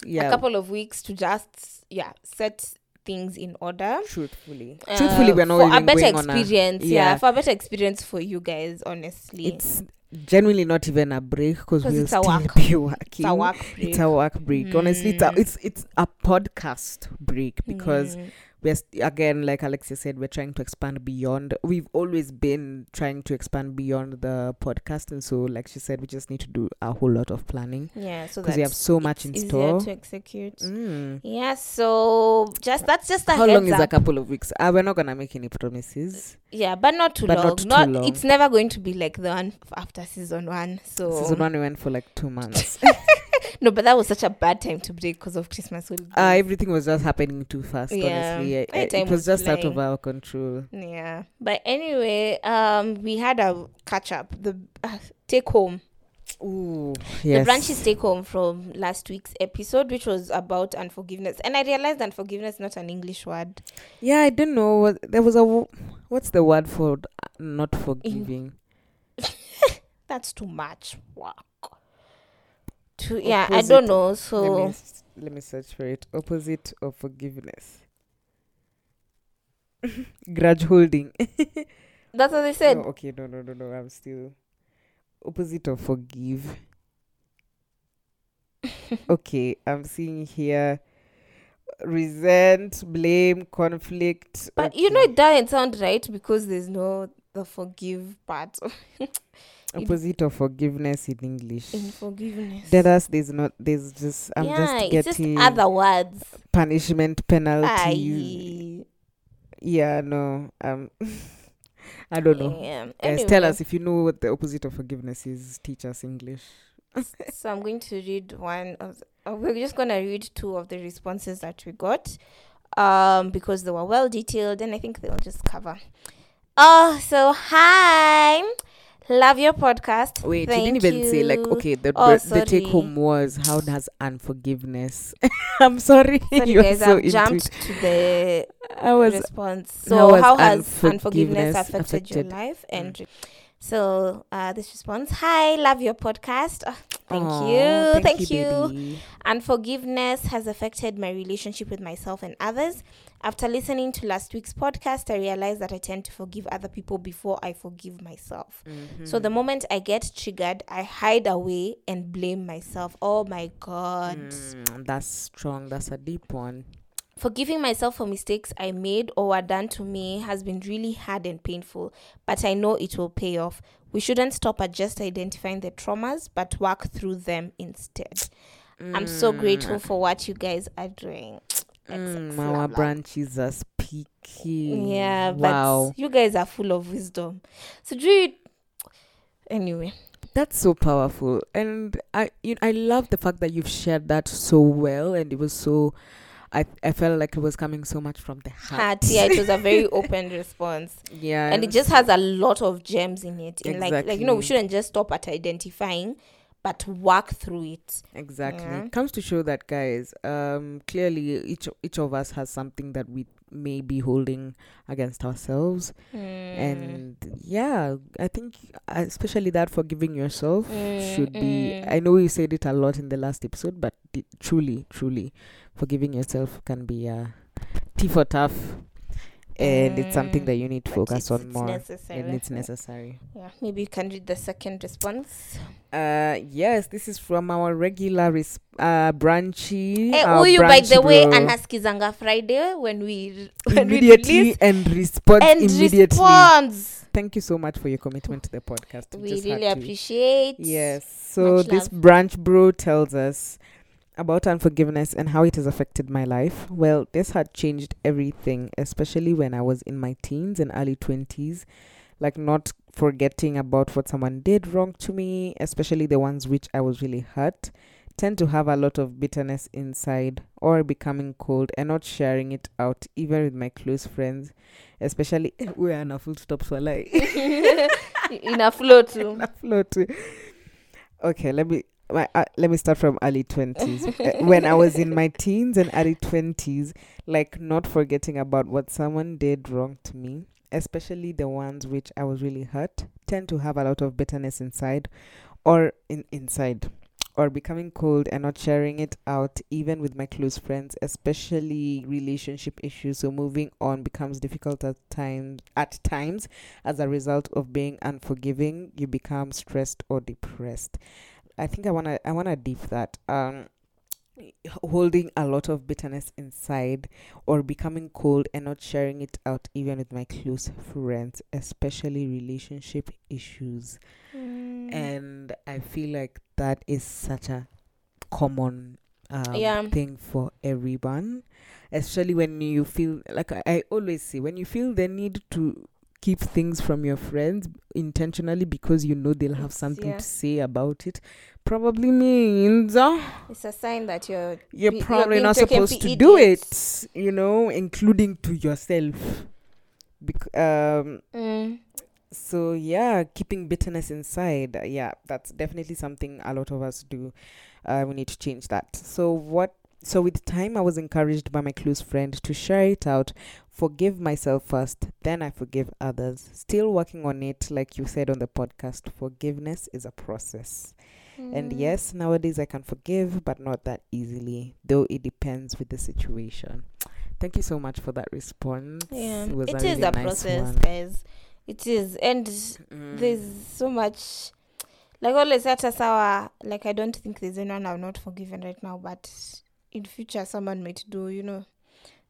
[SPEAKER 2] yeah,
[SPEAKER 1] a couple of weeks to just yeah set things in order.
[SPEAKER 2] truthfully,
[SPEAKER 1] Uh,
[SPEAKER 2] truthfully, we're not
[SPEAKER 1] for
[SPEAKER 2] even
[SPEAKER 1] a better
[SPEAKER 2] going on a
[SPEAKER 1] experience. yeah.
[SPEAKER 2] yeah.
[SPEAKER 1] for a better experience for you guys. Honestly,
[SPEAKER 2] it's genuinely not even a break because we'll
[SPEAKER 1] it's a
[SPEAKER 2] still
[SPEAKER 1] work.
[SPEAKER 2] be [LAUGHS] working.
[SPEAKER 1] it's a work break.
[SPEAKER 2] It's a work break. Honestly, it's a,
[SPEAKER 1] Mm.
[SPEAKER 2] it's it's a podcast break because
[SPEAKER 1] Mm.
[SPEAKER 2] We're again, like Alexia said, we're trying to expand beyond. We've always been trying to expand beyond the podcast, and so, like she said, we just need to do a whole lot of planning
[SPEAKER 1] yeah, so
[SPEAKER 2] because we have so much in store.
[SPEAKER 1] to execute.
[SPEAKER 2] Mm.
[SPEAKER 1] Yeah, so just that's just a
[SPEAKER 2] How long is
[SPEAKER 1] up.
[SPEAKER 2] a couple of weeks? Uh, we're not gonna make any promises.
[SPEAKER 1] yeah, but not too
[SPEAKER 2] But
[SPEAKER 1] long.
[SPEAKER 2] not too
[SPEAKER 1] Not,
[SPEAKER 2] long.
[SPEAKER 1] it's never going to be like the one after season one. So
[SPEAKER 2] Season one we went for like two months. [LAUGHS]
[SPEAKER 1] no, but that was such a bad time to break because of Christmas holidays.
[SPEAKER 2] uh, everything was just happening too fast.
[SPEAKER 1] Yeah.
[SPEAKER 2] Honestly, I-
[SPEAKER 1] My
[SPEAKER 2] I- it was
[SPEAKER 1] was
[SPEAKER 2] just out of our control.
[SPEAKER 1] yeah, but anyway, um, we had a catch up. The uh, take home.
[SPEAKER 2] Ooh, yes.
[SPEAKER 1] the brunchies take home from last week's episode, which was about unforgiveness. And I realized unforgiveness is not an English word.
[SPEAKER 2] Yeah, I didn't know there was a what's the word for not forgiving. [LAUGHS]
[SPEAKER 1] That's too much work. To yeah, I don't know. so
[SPEAKER 2] let me let me search for it. Opposite of forgiveness. [LAUGHS] Grudge holding. [LAUGHS]
[SPEAKER 1] That's what they said.
[SPEAKER 2] No, okay, no, no, no, no. I'm still opposite of forgive. [LAUGHS] okay, I'm seeing here resent, blame, conflict.
[SPEAKER 1] But you know, it doesn't sound right because there's no the forgive part
[SPEAKER 2] opposite of forgiveness in English.
[SPEAKER 1] in forgiveness.
[SPEAKER 2] Deadass, there's not. There's just. I'm
[SPEAKER 1] yeah,
[SPEAKER 2] just
[SPEAKER 1] it's just
[SPEAKER 2] getting
[SPEAKER 1] other words.
[SPEAKER 2] punishment penalty.
[SPEAKER 1] Aye.
[SPEAKER 2] Yeah, no. Um, [LAUGHS] I don't know.
[SPEAKER 1] Yeah.
[SPEAKER 2] Guys, tell us if you know what the opposite of forgiveness is. Teach us English.
[SPEAKER 1] so I'm going to read one of. The, uh, we're just gonna read two of the responses that we got, um, because they were well detailed, and I think they'll just cover. Oh, so hi, love your podcast.
[SPEAKER 2] Wait,
[SPEAKER 1] Thank
[SPEAKER 2] you didn't even say like okay. The
[SPEAKER 1] Oh,
[SPEAKER 2] the, the take home was how does unforgiveness. [LAUGHS] I'm sorry, [LAUGHS]
[SPEAKER 1] Sorry,
[SPEAKER 2] you're
[SPEAKER 1] guys,
[SPEAKER 2] so
[SPEAKER 1] I've
[SPEAKER 2] into.
[SPEAKER 1] jumped to the [LAUGHS]
[SPEAKER 2] I was
[SPEAKER 1] response.
[SPEAKER 2] how
[SPEAKER 1] So,
[SPEAKER 2] has
[SPEAKER 1] how has
[SPEAKER 2] unforgiveness
[SPEAKER 1] unforgiveness affected, your
[SPEAKER 2] affected- Mm.
[SPEAKER 1] life? And so, uh, this response: Hi, love your podcast. Oh, thank
[SPEAKER 2] Aw,
[SPEAKER 1] you, thank, you.
[SPEAKER 2] baby.
[SPEAKER 1] Unforgiveness has affected my relationship with myself and others. After listening to last week's podcast, I realized that I tend to forgive other people before I forgive myself. So
[SPEAKER 2] Mm-hmm.
[SPEAKER 1] the moment I get triggered, I hide away and blame myself. Oh my god.
[SPEAKER 2] Mm, that's strong. That's a deep one.
[SPEAKER 1] Forgiving myself for mistakes I made or were done to me has been really hard and painful, but I know it will pay off. We shouldn't stop at just identifying the traumas, but work through them instead. I'm so grateful for what you guys are doing.
[SPEAKER 2] Mm, our brunchies are speaking.
[SPEAKER 1] Yeah, but
[SPEAKER 2] wow.
[SPEAKER 1] you guys are full of wisdom. So do you anyway.
[SPEAKER 2] That's so powerful, and I you, I love the fact that you've shared that so well, and it was so. I I felt like it was coming so much from the heart.
[SPEAKER 1] Heart, yeah, it was a very [LAUGHS] open response.
[SPEAKER 2] yeah,
[SPEAKER 1] and it just has a lot of gems in it. In like like you know, we shouldn't just stop at identifying, but work through it.
[SPEAKER 2] exactly
[SPEAKER 1] Yeah.
[SPEAKER 2] comes to show that guys. Um, clearly each each of us has something that we may be holding against ourselves,
[SPEAKER 1] Mm.
[SPEAKER 2] and yeah, I think uh, especially that forgiving yourself
[SPEAKER 1] Mm,
[SPEAKER 2] should be.
[SPEAKER 1] mm.
[SPEAKER 2] I know you said it a lot in the last episode, but truly, truly, forgiving yourself can be uh, T for tough, and it's something
[SPEAKER 1] Mm,
[SPEAKER 2] that you need to focus
[SPEAKER 1] it's,
[SPEAKER 2] on
[SPEAKER 1] it's
[SPEAKER 2] more.
[SPEAKER 1] necessary.
[SPEAKER 2] And it's necessary.
[SPEAKER 1] Yeah, maybe you can read the second response.
[SPEAKER 2] Uh, yes, this is from our regular res- uh brunchie.
[SPEAKER 1] Hey,
[SPEAKER 2] our
[SPEAKER 1] huyu by the
[SPEAKER 2] brunchie
[SPEAKER 1] way,
[SPEAKER 2] bro.
[SPEAKER 1] anaskizanga Friday when we when we
[SPEAKER 2] immediately
[SPEAKER 1] release
[SPEAKER 2] and responds
[SPEAKER 1] and
[SPEAKER 2] immediately.
[SPEAKER 1] responds.
[SPEAKER 2] Thank you so much for your commitment to the podcast.
[SPEAKER 1] We
[SPEAKER 2] had
[SPEAKER 1] really appreciate.
[SPEAKER 2] Yes. So this branch bro tells us about unforgiveness and how it has affected my life. Well, this had changed everything, especially when I was in my teens and early 20s. Like not forgetting about what someone did wrong to me, especially the ones which I was really hurt, tend to have a lot of bitterness inside or becoming cold and not sharing it out even with my close friends, especially [LAUGHS] we're on a full stop so like [LAUGHS]
[SPEAKER 1] in a flow too. [LAUGHS]
[SPEAKER 2] a float. Okay, let me my, uh, let me start from early 20s. Uh, when I was in my [LAUGHS] teens and early 20s, like not forgetting about what someone did wrong to me, especially the ones which I was really hurt, tend to have a lot of bitterness inside or in inside or becoming cold and not sharing it out even with my close friends especially relationship issues. So moving on becomes difficult at times at times as a result of being unforgiving. You become stressed or depressed i think i want to i want to deep that um holding a lot of bitterness inside or becoming cold and not sharing it out even with my close friends especially relationship issues
[SPEAKER 1] Mm.
[SPEAKER 2] and i feel like that is such a common um,
[SPEAKER 1] Yeah.
[SPEAKER 2] thing for everyone especially when you feel like I, I always say when you feel the need to keep things from your friends intentionally because you know they'll have something
[SPEAKER 1] yeah.
[SPEAKER 2] to say about it probably means uh,
[SPEAKER 1] It's a sign that you're
[SPEAKER 2] you're
[SPEAKER 1] Be- you're
[SPEAKER 2] probably not supposed to do it you know including to yourself. Bec- um
[SPEAKER 1] mm,
[SPEAKER 2] so yeah keeping bitterness inside uh, yeah that's definitely something a lot of us do uh, we need to change that. So what so with time i was encouraged by my close friend to share it out forgive myself first then i forgive others still working on it like you said on the podcast forgiveness is a process and
[SPEAKER 1] mm.
[SPEAKER 2] yes nowadays i can forgive but not that easily though it depends with the situation thank you so much for that response
[SPEAKER 1] Yeah,
[SPEAKER 2] it was
[SPEAKER 1] it
[SPEAKER 2] a
[SPEAKER 1] is
[SPEAKER 2] really
[SPEAKER 1] a
[SPEAKER 2] nice
[SPEAKER 1] process,
[SPEAKER 2] one.
[SPEAKER 1] guys. it is and
[SPEAKER 2] Mm.
[SPEAKER 1] there's so much like always at a sour like i don't think there's anyone i've not forgiven right now but in future someone might do you know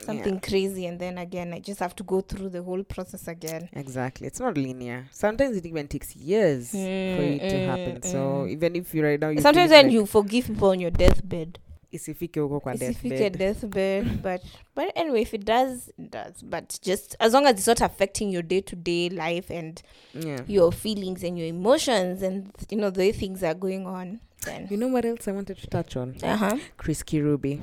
[SPEAKER 1] something crazy and then again i just have to go through the whole process again
[SPEAKER 2] Exactly. It's not linear. Sometimes it even takes years for
[SPEAKER 1] Mm,
[SPEAKER 2] it to happen.
[SPEAKER 1] mm,
[SPEAKER 2] So
[SPEAKER 1] mm.
[SPEAKER 2] even if you right now you
[SPEAKER 1] sometimes when
[SPEAKER 2] like
[SPEAKER 1] you forgive people on your deathbed
[SPEAKER 2] isifike huko kwa
[SPEAKER 1] Isifike
[SPEAKER 2] deathbed.
[SPEAKER 1] deathbed [LAUGHS] but but anyway if it does it does but just as long as it's not affecting your day-to-day life and
[SPEAKER 2] Yeah.
[SPEAKER 1] your feelings and your emotions and you know the way things are going on then
[SPEAKER 2] You know what else I wanted to touch on?
[SPEAKER 1] uh-huh
[SPEAKER 2] Chris Kirubi.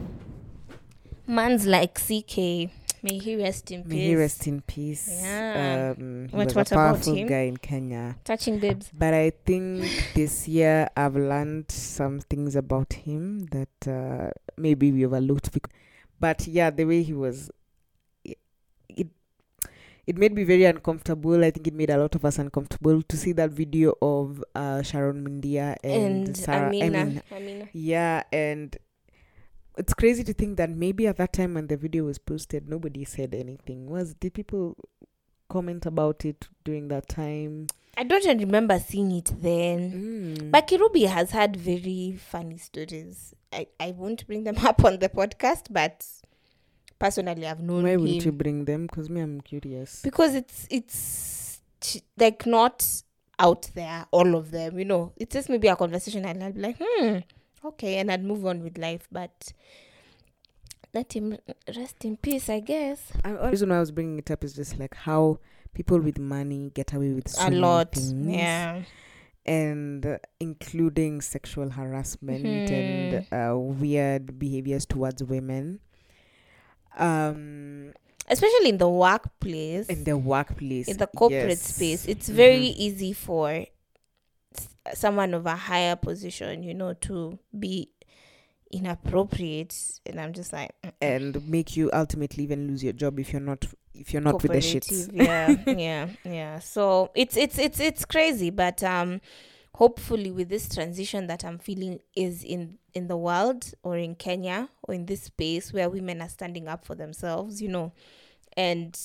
[SPEAKER 1] man's like ck may he rest in peace
[SPEAKER 2] May he rest in peace.
[SPEAKER 1] Yeah.
[SPEAKER 2] Um, he
[SPEAKER 1] What-
[SPEAKER 2] was
[SPEAKER 1] what
[SPEAKER 2] a
[SPEAKER 1] about
[SPEAKER 2] powerful
[SPEAKER 1] him?
[SPEAKER 2] guy in Kenya.
[SPEAKER 1] touching babes
[SPEAKER 2] But I think this year I've learned some things about him that uh, maybe we overlooked. But yeah, the way he was, it made me very uncomfortable. I think it made a lot of us uncomfortable to see that video of uh, Sharon Mundia and,
[SPEAKER 1] and,
[SPEAKER 2] Sarah.
[SPEAKER 1] amina
[SPEAKER 2] I mean,
[SPEAKER 1] amina
[SPEAKER 2] yeah, and it's crazy to think that maybe at that time when the video was posted, nobody said anything. Was did people comment about it during that time?
[SPEAKER 1] i don't remember seeing it then
[SPEAKER 2] Mm.
[SPEAKER 1] But Kirubi has had very funny stories. I, I won't bring them [LAUGHS] up on the podcast, but personally, I've known
[SPEAKER 2] Why wouldn't you bring them? Because me, I'm curious.
[SPEAKER 1] because it's it's like not out there, all of them. You know, it's just maybe a conversation, and I'll be like, hmm, okay, and I'd move on with life. But let him rest in peace, I guess.
[SPEAKER 2] I, the reason why I was bringing it up is just like how people with money get away with so
[SPEAKER 1] a lot,
[SPEAKER 2] things,
[SPEAKER 1] yeah.
[SPEAKER 2] and uh, including sexual harassment and
[SPEAKER 1] Hmm.
[SPEAKER 2] uh, weird behaviors towards women. Um,
[SPEAKER 1] Especially in the workplace.
[SPEAKER 2] in the workplace,
[SPEAKER 1] in the corporate
[SPEAKER 2] yes.
[SPEAKER 1] space it's very
[SPEAKER 2] Mhm.
[SPEAKER 1] easy for someone of a higher position you know to be inappropriate and i'm just like
[SPEAKER 2] and make you ultimately even lose your job if you're not if you're not with the shits.
[SPEAKER 1] yeah [LAUGHS] yeah yeah so it's it's it's it's crazy but um hopefully with this transition that i'm feeling is in in the world or in kenya or in this space where women are standing up for themselves you know and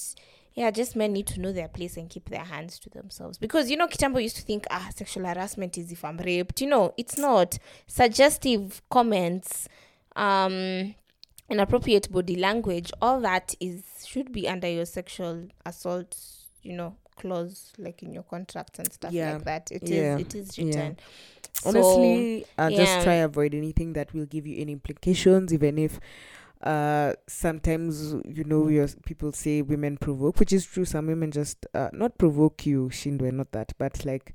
[SPEAKER 1] yeah just men need to know their place and keep their hands to themselves. Because you know kitambo used to think ah sexual harassment is if i'm raped. You know it's not. Suggestive comments um inappropriate body language all that is should be under your sexual assault you know clause like in your contracts and stuff
[SPEAKER 2] Yeah.
[SPEAKER 1] like that It is.
[SPEAKER 2] Yeah.
[SPEAKER 1] it is
[SPEAKER 2] Yeah.
[SPEAKER 1] written So,
[SPEAKER 2] Honestly,
[SPEAKER 1] yeah.
[SPEAKER 2] just try avoid anything that will give you any implications, even if uh sometimes you know your people say women provoke, which is true. Some women just uh, not provoke you, Shindwe, not that, but like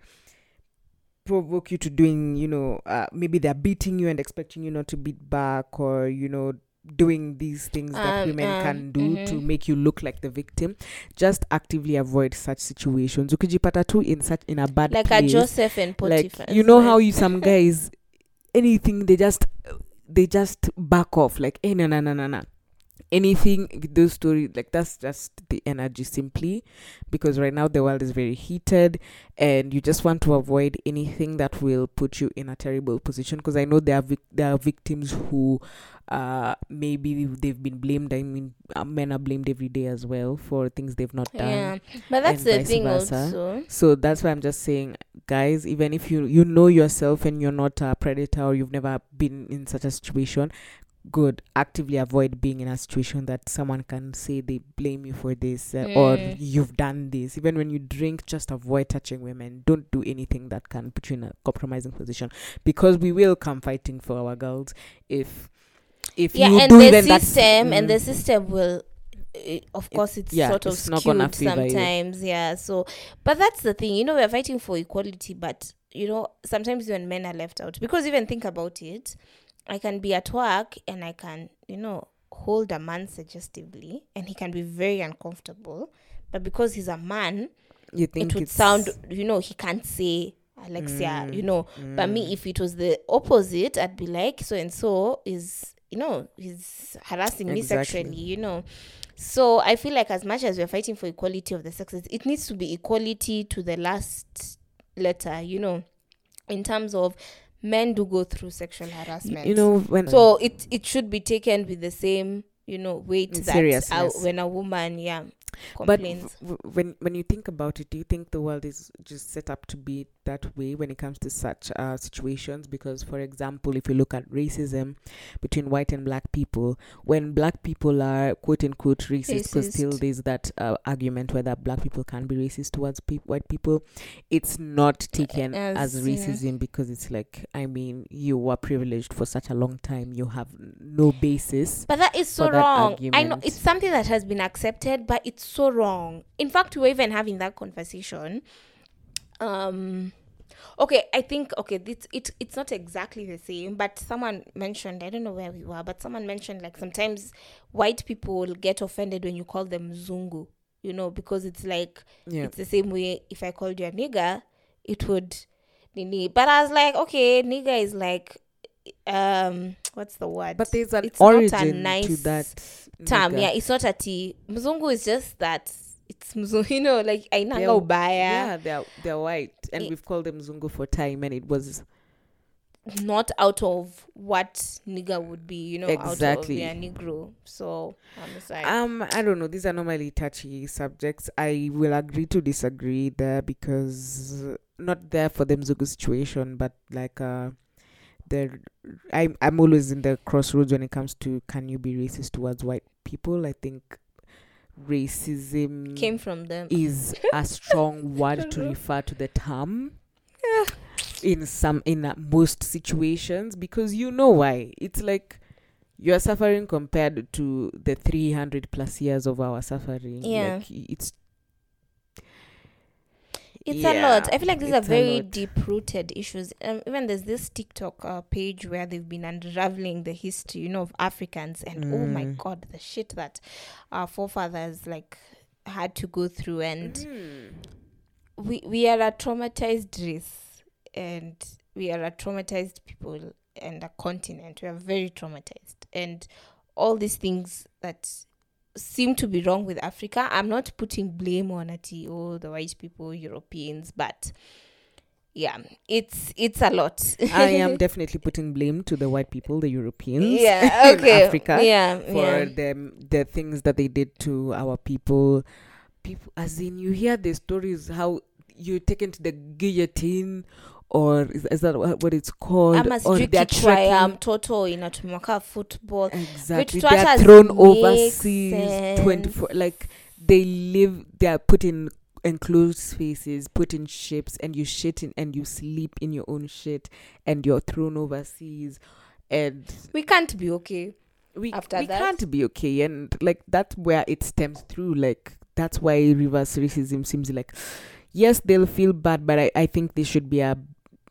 [SPEAKER 2] provoke you to doing, you know, uh, maybe they're beating you and expecting you not to beat back, or you know, doing these things that
[SPEAKER 1] Um,
[SPEAKER 2] women
[SPEAKER 1] um,
[SPEAKER 2] can do to
[SPEAKER 1] mhm.
[SPEAKER 2] make you look like the victim. Just actively avoid such situations. Ukijipata tu in such in a bad
[SPEAKER 1] like a joseph and
[SPEAKER 2] like you know how you some guys anything they just they just back off like hey no no no no no anything with those stories like that's just the energy simply because right now the world is very heated and you just want to avoid anything that will put you in a terrible position because i know there are vic- there are victims who uh maybe they've been blamed i mean uh, men are blamed every day as well for things they've not done
[SPEAKER 1] yeah but that's the thing
[SPEAKER 2] versa.
[SPEAKER 1] also
[SPEAKER 2] so that's why I'm just saying, guys, even if you you know yourself and you're not a predator or you've never been in such a situation, good. Actively avoid being in a situation that someone can say they blame you for this uh, or
[SPEAKER 1] Mm.
[SPEAKER 2] you've done this. Even when you drink, just avoid touching women. Don't do anything that can put you in a compromising position because we will come fighting for our girls if if
[SPEAKER 1] yeah
[SPEAKER 2] you
[SPEAKER 1] and
[SPEAKER 2] do
[SPEAKER 1] the
[SPEAKER 2] that
[SPEAKER 1] system and
[SPEAKER 2] mm,
[SPEAKER 1] the system will eh, of course it's
[SPEAKER 2] yeah,
[SPEAKER 1] sort of
[SPEAKER 2] it's not gonna
[SPEAKER 1] skewed sometimes yeah so but that's the thing you know we're fighting for equality but you know sometimes when men are left out because even think about it i can be at work and i can you know hold a man suggestively and he can be very uncomfortable. But because he's a man
[SPEAKER 2] you think
[SPEAKER 1] it would
[SPEAKER 2] it's-
[SPEAKER 1] sound you know he can't say alexia
[SPEAKER 2] Mm,
[SPEAKER 1] you know. But me if it was the opposite i'd be like so and so is you know he's harassing me sexually you know. So i feel like as much as we're fighting for equality of the sexes it needs to be equality to the last letter you know. In terms of men do go through sexual harassment
[SPEAKER 2] you know when
[SPEAKER 1] so it it should be taken with the same you know weight that uh,
[SPEAKER 2] seriousness.
[SPEAKER 1] when a woman yeah complains.
[SPEAKER 2] But when when you think about it, do you think the world is just set up to be that way when it comes to such uh, situations? Because, for example, if you look at racism between white and black people, when black people are quote unquote racist, because still there's that uh, argument whether black people can be racist towards pe- white people, it's not taken as,
[SPEAKER 1] as, yeah.
[SPEAKER 2] racism because it's like, I mean, you were privileged for such a long time, you have no basis.
[SPEAKER 1] But that is so wrong. I know it's something that has been accepted, but it's so wrong. In fact, we were even having that conversation. Um, okay, I think okay, it's it it's not exactly the same, but someone mentioned I don't know where we were, but someone mentioned like sometimes white people get offended when you call them zungu, you know, because it's like
[SPEAKER 2] Yeah.
[SPEAKER 1] it's the same way if I called you a nigger, it would nini. But I was like, okay, nigger is like um what's the word?
[SPEAKER 2] But there's an
[SPEAKER 1] It's not a
[SPEAKER 2] origin to
[SPEAKER 1] nice
[SPEAKER 2] that
[SPEAKER 1] term.
[SPEAKER 2] nigger.
[SPEAKER 1] Yeah, it's not a T. Mzungu is just that it's mzungu, you know, like
[SPEAKER 2] They're-
[SPEAKER 1] ainanga ubaya,
[SPEAKER 2] Yeah, they're they're white, and
[SPEAKER 1] I-
[SPEAKER 2] we've called them Zungu for time, and it was
[SPEAKER 1] not out of what nigger would be, you know,
[SPEAKER 2] Exactly.
[SPEAKER 1] out of yeah, negro. So I'm just like,
[SPEAKER 2] um I don't know. These are normally touchy subjects. I will agree to disagree there because not there for them Zungu situation, but like uh, there. I'm I'm always in the crossroads when it comes to can you be racist towards white people. I think racism
[SPEAKER 1] came from them.
[SPEAKER 2] is a strong [LAUGHS] word to refer to the term in some in uh, most situations because you know why it's like you are suffering compared to the 300 plus years of our suffering
[SPEAKER 1] Yeah.
[SPEAKER 2] like it's
[SPEAKER 1] It's a lot. I feel like these are very deep rooted issues. Um, even there's this TikTok uh, page where they've been unraveling the history, you know, of Africans, and oh my
[SPEAKER 2] Mm.
[SPEAKER 1] god, the shit that our forefathers like had to go through, and
[SPEAKER 2] Mhm.
[SPEAKER 1] we we are a traumatized race, and we are a traumatized people and a continent. We are very traumatized, and all these things that seem to be wrong with Africa. I'm not putting blame on it, oh, the white people, Europeans, but yeah, it's it's a lot.
[SPEAKER 2] i [LAUGHS] am definitely putting blame to the white people the europeans
[SPEAKER 1] yeah, [LAUGHS]
[SPEAKER 2] in
[SPEAKER 1] okay,
[SPEAKER 2] africa
[SPEAKER 1] yeah,
[SPEAKER 2] for
[SPEAKER 1] yeah.
[SPEAKER 2] them the things that they did to our people people as in you hear the stories how you're taken to the guillotine or is, is that what it's called?
[SPEAKER 1] Ama sijui kichwa ya mtoto inatumwa kaa football.
[SPEAKER 2] Exactly.
[SPEAKER 1] Vitu
[SPEAKER 2] they're thrown overseas 24 like they live they are put in enclosed spaces put in ships and you shit in and you sleep in your own shit and you're thrown overseas and
[SPEAKER 1] we can't be okay
[SPEAKER 2] we,
[SPEAKER 1] After
[SPEAKER 2] we
[SPEAKER 1] that-
[SPEAKER 2] can't be okay and like that's where it stems through like that's why reverse racism seems like yes they'll feel bad but i, I think there should be a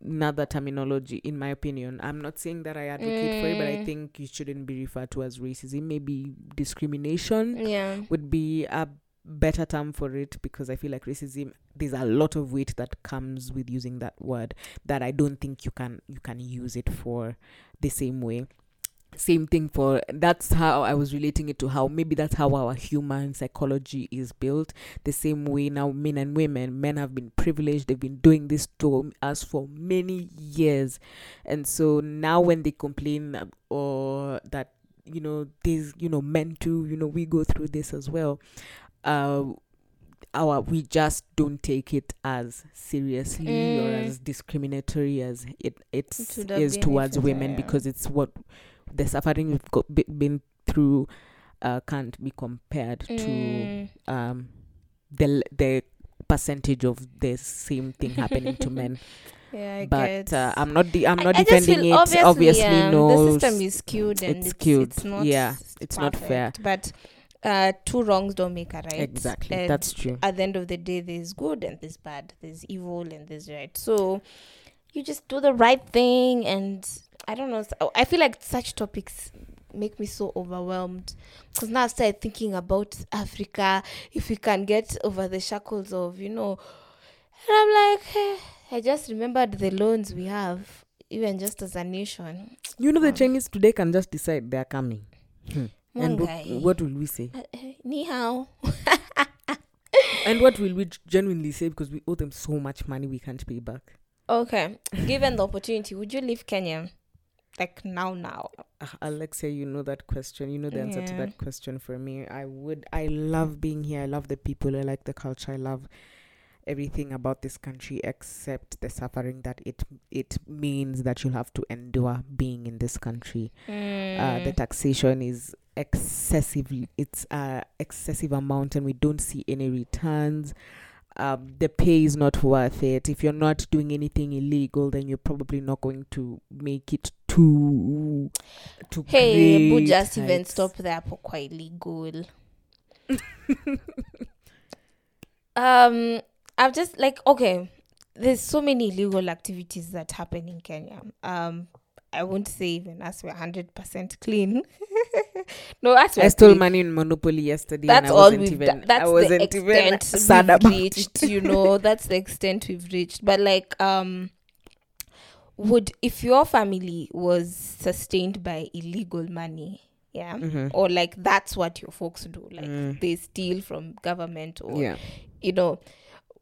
[SPEAKER 2] another terminology in my opinion. I'm not saying that i advocate for it but i
[SPEAKER 1] Mm.
[SPEAKER 2] think it shouldn't be referred to as racism. Maybe discrimination
[SPEAKER 1] yeah.
[SPEAKER 2] would be a better term for it because i feel like racism there's a lot of weight that comes with using that word that i don't think you can you can use it for the same way same thing for that's how i was relating it to how maybe that's how our human psychology is built. The same way now men and women men have been privileged they've been doing this to us for many years. And so now when they complain or that you know these you know men too you know we go through this as well uh our we just don't take it as seriously or
[SPEAKER 1] Mm.
[SPEAKER 2] as discriminatory as it it's
[SPEAKER 1] It
[SPEAKER 2] is towards women because it's what the suffering we've got, been through uh, can't be compared to
[SPEAKER 1] Mm.
[SPEAKER 2] um the the percentage of the same thing happening to men [LAUGHS]
[SPEAKER 1] yeah I
[SPEAKER 2] but
[SPEAKER 1] get.
[SPEAKER 2] uh, i'm not de- i'm not
[SPEAKER 1] I
[SPEAKER 2] defending it obviously,
[SPEAKER 1] yeah,
[SPEAKER 2] no
[SPEAKER 1] the system is skewed and
[SPEAKER 2] it's
[SPEAKER 1] it's,
[SPEAKER 2] skewed.
[SPEAKER 1] it's not
[SPEAKER 2] Yeah, it's not fair.
[SPEAKER 1] but uh two wrongs don't make a right
[SPEAKER 2] exactly
[SPEAKER 1] And
[SPEAKER 2] that's true
[SPEAKER 1] at the end of the day there's good and there's bad there's evil and there's right so you just do the right thing and i don't know i feel like such topics make me so overwhelmed. Because now i started thinking about africa if we can get over the shackles of you know and i'm like eh, i just remembered the loans we have even just as a nation.
[SPEAKER 2] You know the
[SPEAKER 1] um,
[SPEAKER 2] chinese today can just decide they're coming. Hmm. and what, what will we say?
[SPEAKER 1] Uh, eh, ni hao. [LAUGHS]
[SPEAKER 2] And what will we genuinely say? Because we owe them so much money we can't pay back.
[SPEAKER 1] Okay given the opportunity would you leave kenya like now now
[SPEAKER 2] Ah, Alexia, you know that question. You know the answer to that question for me. I would. I love being here. I love the people. I like the culture. I love everything about this country except the suffering that it it means that you'll have to endure being in this country. Uh, the
[SPEAKER 1] Mm.
[SPEAKER 2] taxation is excessively. It's a excessive amount, and we don't see any returns. Um, the pay is not worth it. If you're not doing anything illegal, then you're probably not going to make it to to
[SPEAKER 1] hey just even stop there for quite legal [LAUGHS] um i've just like okay there's so many illegal activities that happen in kenya um i won't say even as we're 100% clean [LAUGHS] no as we're
[SPEAKER 2] I stole
[SPEAKER 1] clean.
[SPEAKER 2] money in Monopoly yesterday.
[SPEAKER 1] that's
[SPEAKER 2] and I
[SPEAKER 1] all
[SPEAKER 2] wasn't
[SPEAKER 1] we've
[SPEAKER 2] even,
[SPEAKER 1] done. That's
[SPEAKER 2] I
[SPEAKER 1] the
[SPEAKER 2] wasn't even
[SPEAKER 1] extent
[SPEAKER 2] sad
[SPEAKER 1] we've reached. You know, [LAUGHS] that's the extent we've reached. But like, um, would if your family was sustained by illegal money, yeah,
[SPEAKER 2] Mhm.
[SPEAKER 1] or like that's what your folks do, like
[SPEAKER 2] Mm.
[SPEAKER 1] they steal from government, or
[SPEAKER 2] Yeah.
[SPEAKER 1] you know.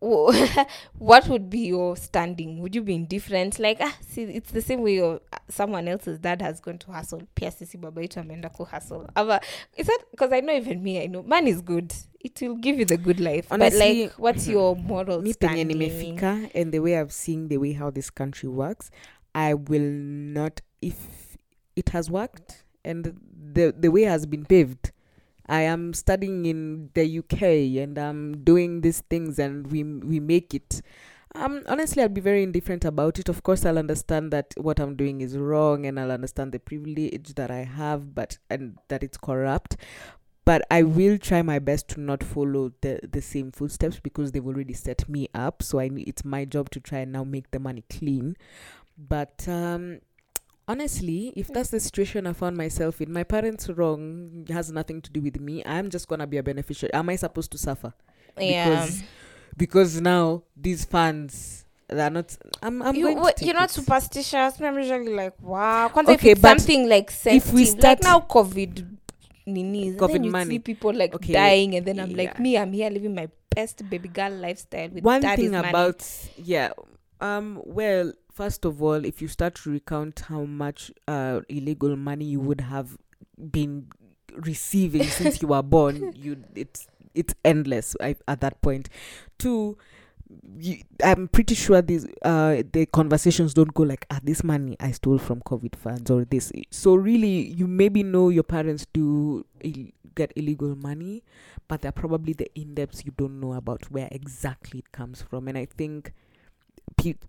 [SPEAKER 1] Wh- [LAUGHS] what would be your standing? Would you be indifferent? Like, ah, see, it's the same way your someone else's dad has gone to hustle. Pia sisi baba yetu ameenda ku hustle. Ama, is that because I know even me, I know man is good. It will give you the good life. but like, what's your moral
[SPEAKER 2] me
[SPEAKER 1] standing?
[SPEAKER 2] nimefika and the way I've seen the way how this country works, I will not if it has worked and the the way has been paved. I am studying in the UK and I'm doing these things and we we make it. Um, honestly, I'll be very indifferent about it. Of course, I'll understand that what I'm doing is wrong, and I'll understand the privilege that I have, but and that it's corrupt. But I will try my best to not follow the the same footsteps because they've already set me up. So I it's my job to try and now make the money clean. But um, honestly, if that's the situation I found myself in, my parents wrong has nothing to do with me. I'm just gonna be a beneficiary. Am I supposed to suffer?
[SPEAKER 1] Yeah.
[SPEAKER 2] Because because now these funds they're not. I'm. I'm
[SPEAKER 1] you,
[SPEAKER 2] going to
[SPEAKER 1] what,
[SPEAKER 2] take
[SPEAKER 1] you're not
[SPEAKER 2] it.
[SPEAKER 1] superstitious. I'm usually like, wow. Kwanza
[SPEAKER 2] Okay,
[SPEAKER 1] if something like sensitive,
[SPEAKER 2] we
[SPEAKER 1] like
[SPEAKER 2] start-
[SPEAKER 1] now COVID, ninis,
[SPEAKER 2] COVID
[SPEAKER 1] then you
[SPEAKER 2] money.
[SPEAKER 1] see people like
[SPEAKER 2] Okay,
[SPEAKER 1] dying, and then I'm like, me, I'm here living my best baby girl lifestyle with
[SPEAKER 2] one thing
[SPEAKER 1] money.
[SPEAKER 2] about yeah um well first of all if you start to recount how much uh illegal money you would have been receiving since you were [LAUGHS] born you it's it's endless I, at that point. two you, i'm pretty sure these uh the conversations don't go like ah this money i stole from covid funds or this so really you maybe know your parents do Ill- get illegal money but they're probably the in-depths you don't know about where exactly it comes from and i think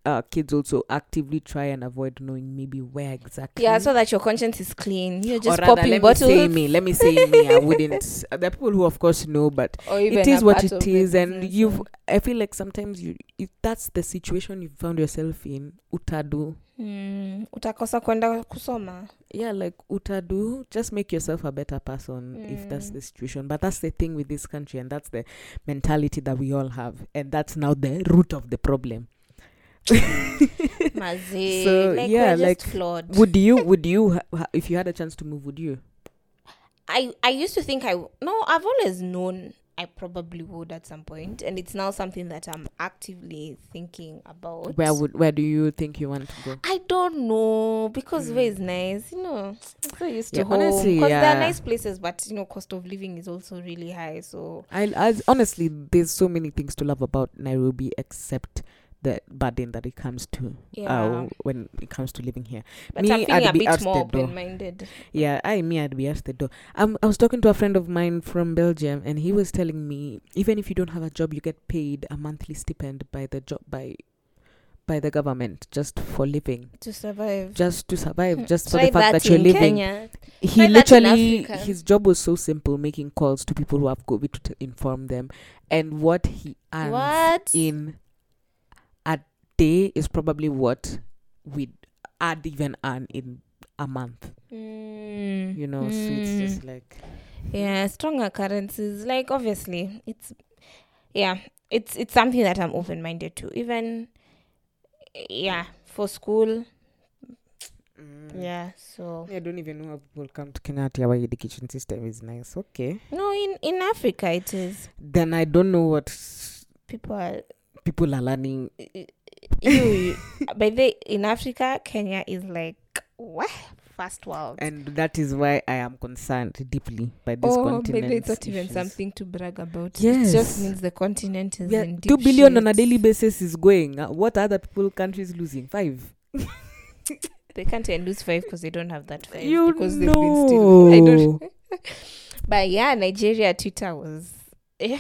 [SPEAKER 2] uh, kids also actively try and avoid knowing maybe where exactly
[SPEAKER 1] yeah, so that your conscience is clean. You're just
[SPEAKER 2] rather,
[SPEAKER 1] popping
[SPEAKER 2] let
[SPEAKER 1] bottles.
[SPEAKER 2] me say me let me say me i wouldn't [LAUGHS] there are people who of course know but it is what it is and
[SPEAKER 1] business,
[SPEAKER 2] you've i feel like sometimes you if that's the situation you found yourself in utadu
[SPEAKER 1] Mm, utakosa kwenda kusoma.
[SPEAKER 2] yeah like utadu just make yourself a better person if that's
[SPEAKER 1] Mm.
[SPEAKER 2] the situation but that's the thing with this country and that's the mentality that we all have and that's now the root of the problem [LAUGHS]
[SPEAKER 1] Mazee.
[SPEAKER 2] So,
[SPEAKER 1] like,
[SPEAKER 2] yeah, like,
[SPEAKER 1] just flawed.
[SPEAKER 2] would you [LAUGHS] would you if you had a chance to move would you
[SPEAKER 1] I I used to think I no I've always known I probably would at some point and it's now something that I'm actively thinking about.
[SPEAKER 2] where would where do you think you want to go
[SPEAKER 1] I don't know because
[SPEAKER 2] Mm.
[SPEAKER 1] where is nice, you know. I'm so used to
[SPEAKER 2] Yeah,
[SPEAKER 1] home
[SPEAKER 2] honestly,
[SPEAKER 1] because there are nice places, but you know, cost of living is also really high. So
[SPEAKER 2] I as honestly there's so many things to love about Nairobi except the burden that it comes to
[SPEAKER 1] yeah,
[SPEAKER 2] uh, when it comes to living here
[SPEAKER 1] but
[SPEAKER 2] me,
[SPEAKER 1] I'm feeling
[SPEAKER 2] I'd
[SPEAKER 1] a
[SPEAKER 2] be
[SPEAKER 1] bit more open-minded.
[SPEAKER 2] Yeah, I me I'd be at the door. Um, I was talking to a friend of mine from Belgium, and he was telling me even if you don't have a job, you get paid a monthly stipend by the job by by the government just for living,
[SPEAKER 1] To survive,
[SPEAKER 2] just to survive,
[SPEAKER 1] Hmm.
[SPEAKER 2] just for
[SPEAKER 1] Try
[SPEAKER 2] the fact
[SPEAKER 1] that
[SPEAKER 2] that, you're living.
[SPEAKER 1] Kenya.
[SPEAKER 2] He
[SPEAKER 1] Try
[SPEAKER 2] literally his job was so simple, making calls to people who have COVID to t- inform them, and what he earns
[SPEAKER 1] What?
[SPEAKER 2] in day is probably what we add even earn in a month.
[SPEAKER 1] Mm,
[SPEAKER 2] You know, so it's
[SPEAKER 1] mm.
[SPEAKER 2] just like.
[SPEAKER 1] yeah stronger currencies like obviously it's yeah it's it's something that i'm open-minded to even yeah for school
[SPEAKER 2] Mm.
[SPEAKER 1] yeah so
[SPEAKER 2] I don't even know how people come to Kenya our education system is nice. Okay.
[SPEAKER 1] no in in africa it is
[SPEAKER 2] Then I don't know what
[SPEAKER 1] people are
[SPEAKER 2] people are learning.
[SPEAKER 1] You, you by the in africa kenya is like what first world.
[SPEAKER 2] and that is why I am concerned deeply by this
[SPEAKER 1] oh,
[SPEAKER 2] continent.
[SPEAKER 1] maybe it's not even something to brag about.
[SPEAKER 2] Yes.
[SPEAKER 1] It just means the continent is
[SPEAKER 2] Yeah,
[SPEAKER 1] in deep
[SPEAKER 2] two billion on a daily basis is going. Uh, what other people countries losing? Five. [LAUGHS]
[SPEAKER 1] They can't even lose five because they don't have that five.
[SPEAKER 2] You
[SPEAKER 1] because they've been still. I
[SPEAKER 2] know.
[SPEAKER 1] don't. [LAUGHS] but yeah, Nigeria Twitter was. [LAUGHS] Eh,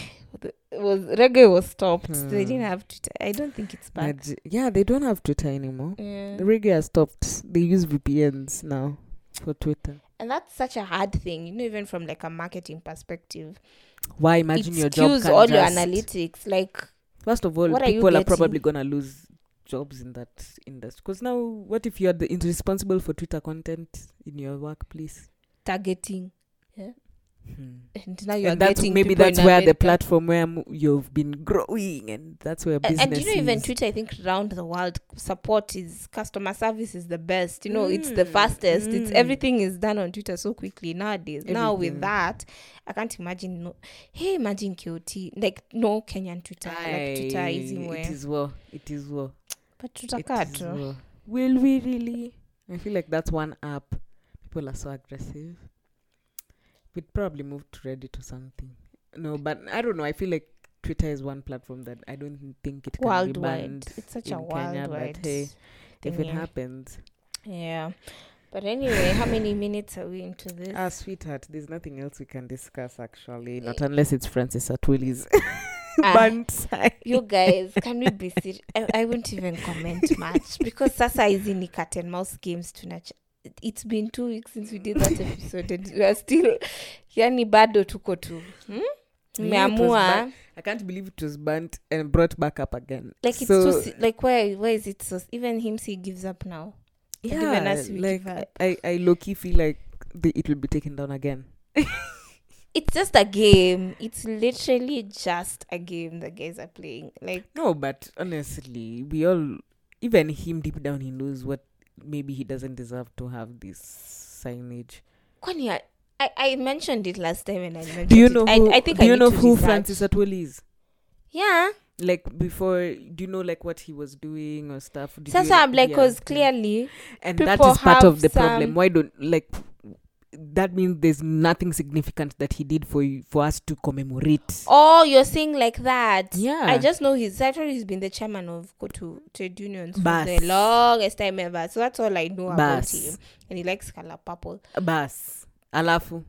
[SPEAKER 1] was reggae was stopped. They didn't have Twitter. I don't think it's back.
[SPEAKER 2] Yeah, they don't have Twitter anymore.
[SPEAKER 1] Yeah.
[SPEAKER 2] The reggae has stopped. They use VPNs now for Twitter.
[SPEAKER 1] And that's such a hard thing, you know, even from like a marketing perspective.
[SPEAKER 2] Why imagine
[SPEAKER 1] it
[SPEAKER 2] your job can
[SPEAKER 1] all your analytics. Like,
[SPEAKER 2] First of all, people are
[SPEAKER 1] are
[SPEAKER 2] probably gonna lose jobs in that industry. Because now, what if you're the responsible for Twitter content in your workplace?
[SPEAKER 1] targeting.
[SPEAKER 2] Hmm.
[SPEAKER 1] And now you're
[SPEAKER 2] and that's
[SPEAKER 1] getting
[SPEAKER 2] maybe that's where
[SPEAKER 1] America.
[SPEAKER 2] the platform where you've been growing, and that's where business
[SPEAKER 1] And, you know, even. Twitter, I think around the world, support is customer service is the best. You know, it's the
[SPEAKER 2] Mm,
[SPEAKER 1] fastest. It's
[SPEAKER 2] mm.
[SPEAKER 1] everything is done on Twitter so quickly nowadays. Now with that, I can't imagine. No, hey, imagine KOT like no Kenyan Twitter, like Twitter is in
[SPEAKER 2] It is well It is well
[SPEAKER 1] but
[SPEAKER 2] It
[SPEAKER 1] tutakaa
[SPEAKER 2] is
[SPEAKER 1] tu.
[SPEAKER 2] war. Will we really? I feel like that's one app. People are so aggressive. We'd probably move to Reddit or something. No, but I don't know. I feel like Twitter is one platform that I don't think it can be
[SPEAKER 1] Worldwide,
[SPEAKER 2] banned
[SPEAKER 1] it's such a
[SPEAKER 2] Kenya,
[SPEAKER 1] worldwide.
[SPEAKER 2] but hey, if it happens,
[SPEAKER 1] yeah. But anyway, how many minutes are we into this?
[SPEAKER 2] ah, sweetheart, there's nothing else we can discuss actually. Not unless it's Francis Atwili's
[SPEAKER 1] Ah. [LAUGHS]
[SPEAKER 2] Uh,
[SPEAKER 1] you guys can we be serious I, I won't even comment much because sasa hizi ni cat and mouse games tunach it's been two weeks since we did that [LAUGHS] episode and we are still yani bado tuko tu hmm?
[SPEAKER 2] Yeah, was. I can't believe it was burnt and brought back up again.
[SPEAKER 1] like it's
[SPEAKER 2] so,
[SPEAKER 1] se- like why why is it so even him he gives up now And even
[SPEAKER 2] yeah,
[SPEAKER 1] us, we
[SPEAKER 2] like
[SPEAKER 1] give up.
[SPEAKER 2] I, I low key feel like the, it will be taken down again. [LAUGHS]
[SPEAKER 1] it's just a game it's literally just a game the guys are playing like
[SPEAKER 2] No, but honestly, we all, even him deep down, he knows what maybe he doesn't deserve to have this signage.
[SPEAKER 1] kwani I, I, I mentioned it last time and I mentioned
[SPEAKER 2] Do you know
[SPEAKER 1] I,
[SPEAKER 2] who?
[SPEAKER 1] I think
[SPEAKER 2] do
[SPEAKER 1] I
[SPEAKER 2] you know who
[SPEAKER 1] research.
[SPEAKER 2] Francis Atwoli is?
[SPEAKER 1] yeah
[SPEAKER 2] Like before, do you know like what he was doing or stuff? Did you,
[SPEAKER 1] I'm like,
[SPEAKER 2] yeah,
[SPEAKER 1] cause
[SPEAKER 2] mm.
[SPEAKER 1] clearly,
[SPEAKER 2] and that is part of the problem. Why don't like? That means there's nothing significant that he did for you, for us to commemorate.
[SPEAKER 1] oh, you're saying like that.
[SPEAKER 2] Yeah.
[SPEAKER 1] I just know he's actually he's been the chairman of COTU trade unions for the longest time ever. So that's all I know about him. And he likes color purple.
[SPEAKER 2] Bas. Alafu.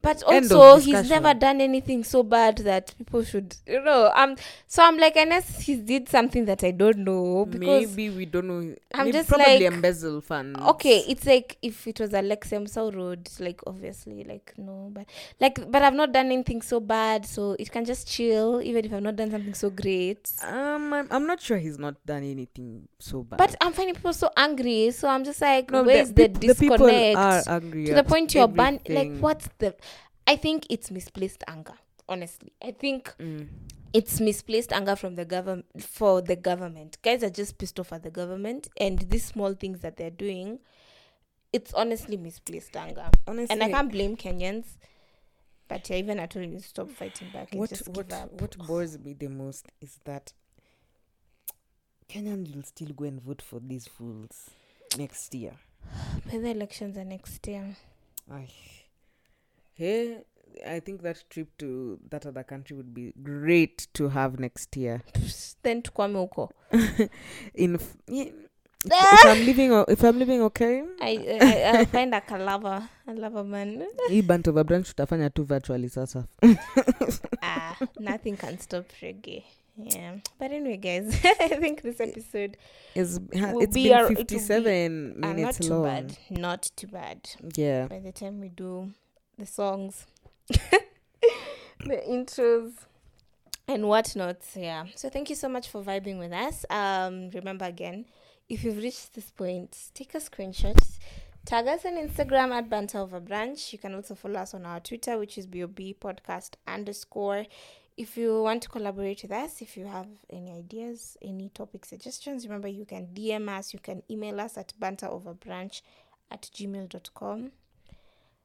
[SPEAKER 1] But also, he's never done anything so bad that people should, you know. Um, so I'm like, unless he did something that I don't know, because
[SPEAKER 2] Maybe we don't know.
[SPEAKER 1] I'm
[SPEAKER 2] Maybe
[SPEAKER 1] just
[SPEAKER 2] probably
[SPEAKER 1] like-
[SPEAKER 2] embezzle funds.
[SPEAKER 1] okay it's like if it was a lexemsel road like obviously like no but like but i've not done anything so bad so it can just chill even if i've not done something so great
[SPEAKER 2] Um, I'm, I'm not sure he's not done anything so bad.
[SPEAKER 1] but i'm finding people so angry so i'm just like
[SPEAKER 2] no,
[SPEAKER 1] where's the,
[SPEAKER 2] peop- people
[SPEAKER 1] disconnect
[SPEAKER 2] are angry
[SPEAKER 1] to the point you're ban like what's the i think it's misplaced anger honestly i think
[SPEAKER 2] Mm.
[SPEAKER 1] it's misplaced anger from the government for the government guys are just pissed off at the government and these small things that they're doing it's honestly misplaced anger
[SPEAKER 2] Honestly,
[SPEAKER 1] and I can't blame Kenyans. But yeah, even I told you to stop fighting back
[SPEAKER 2] what
[SPEAKER 1] just
[SPEAKER 2] what what bores me the most is that Kenyans will still go and vote for these fools next year. [SIGHS]
[SPEAKER 1] But the elections are next year.
[SPEAKER 2] Ay. Hey, I think that trip to that other country would be great to have next year. [LAUGHS]
[SPEAKER 1] Then tukwame huko. [LAUGHS]
[SPEAKER 2] In f- yeah, if I'm living, o- if I'm living okay,
[SPEAKER 1] I, I [LAUGHS] I'll find a lover, a lover man.
[SPEAKER 2] hii band over branch tutafanya tu virtually sasa.
[SPEAKER 1] ah, nothing can stop reggae. Yeah. But anyway, guys, I think this episode
[SPEAKER 2] is
[SPEAKER 1] Will
[SPEAKER 2] it's
[SPEAKER 1] be
[SPEAKER 2] been
[SPEAKER 1] our- it will be-
[SPEAKER 2] minutes
[SPEAKER 1] uh, not
[SPEAKER 2] minutes
[SPEAKER 1] too bad. Not too bad.
[SPEAKER 2] Yeah.
[SPEAKER 1] By the time we do the songs, [LAUGHS] the intros, and whatnot. Yeah. So thank you so much for vibing with us. Um, remember again, if you've reached this point, take a screenshot. Tag us on Instagram at Banter Over Brunch. You can also follow us on our Twitter, which is BOB Podcast underscore. If you want to collaborate with us, if you have any ideas, any topic suggestions, remember you can DM us, you can email us at banteroverbrunch at gmail.com.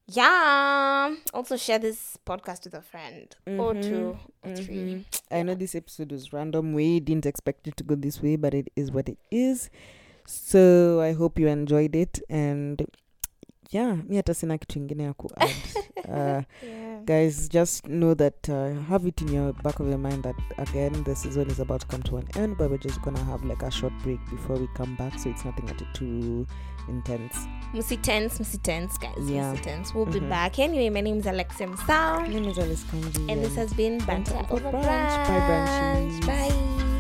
[SPEAKER 1] Yeah. Also share this podcast with a friend or
[SPEAKER 2] Mhm,
[SPEAKER 1] two or three.
[SPEAKER 2] Mhm. I know this episode was random. We didn't expect it to go this way, but it is what it is. So I hope you enjoyed it. And yeah mi hata sina kitu ingine ya kuadd [LAUGHS] uh,
[SPEAKER 1] Yeah.
[SPEAKER 2] guys just know that uh, have it in your back of your mind that again the season is about to come to an end but we're just gonna have like a short break before we come back so it's nothing at too intense
[SPEAKER 1] msi tense, msi tense, guys.
[SPEAKER 2] Yeah.
[SPEAKER 1] msi tense. We'll be
[SPEAKER 2] Mhm.
[SPEAKER 1] back. Anyway, my name is Alexia Msao.
[SPEAKER 2] my name is alice kanji
[SPEAKER 1] And this has been Banter
[SPEAKER 2] Over
[SPEAKER 1] Brunch.
[SPEAKER 2] Brunch. Bye, Brunchies.
[SPEAKER 1] Bye.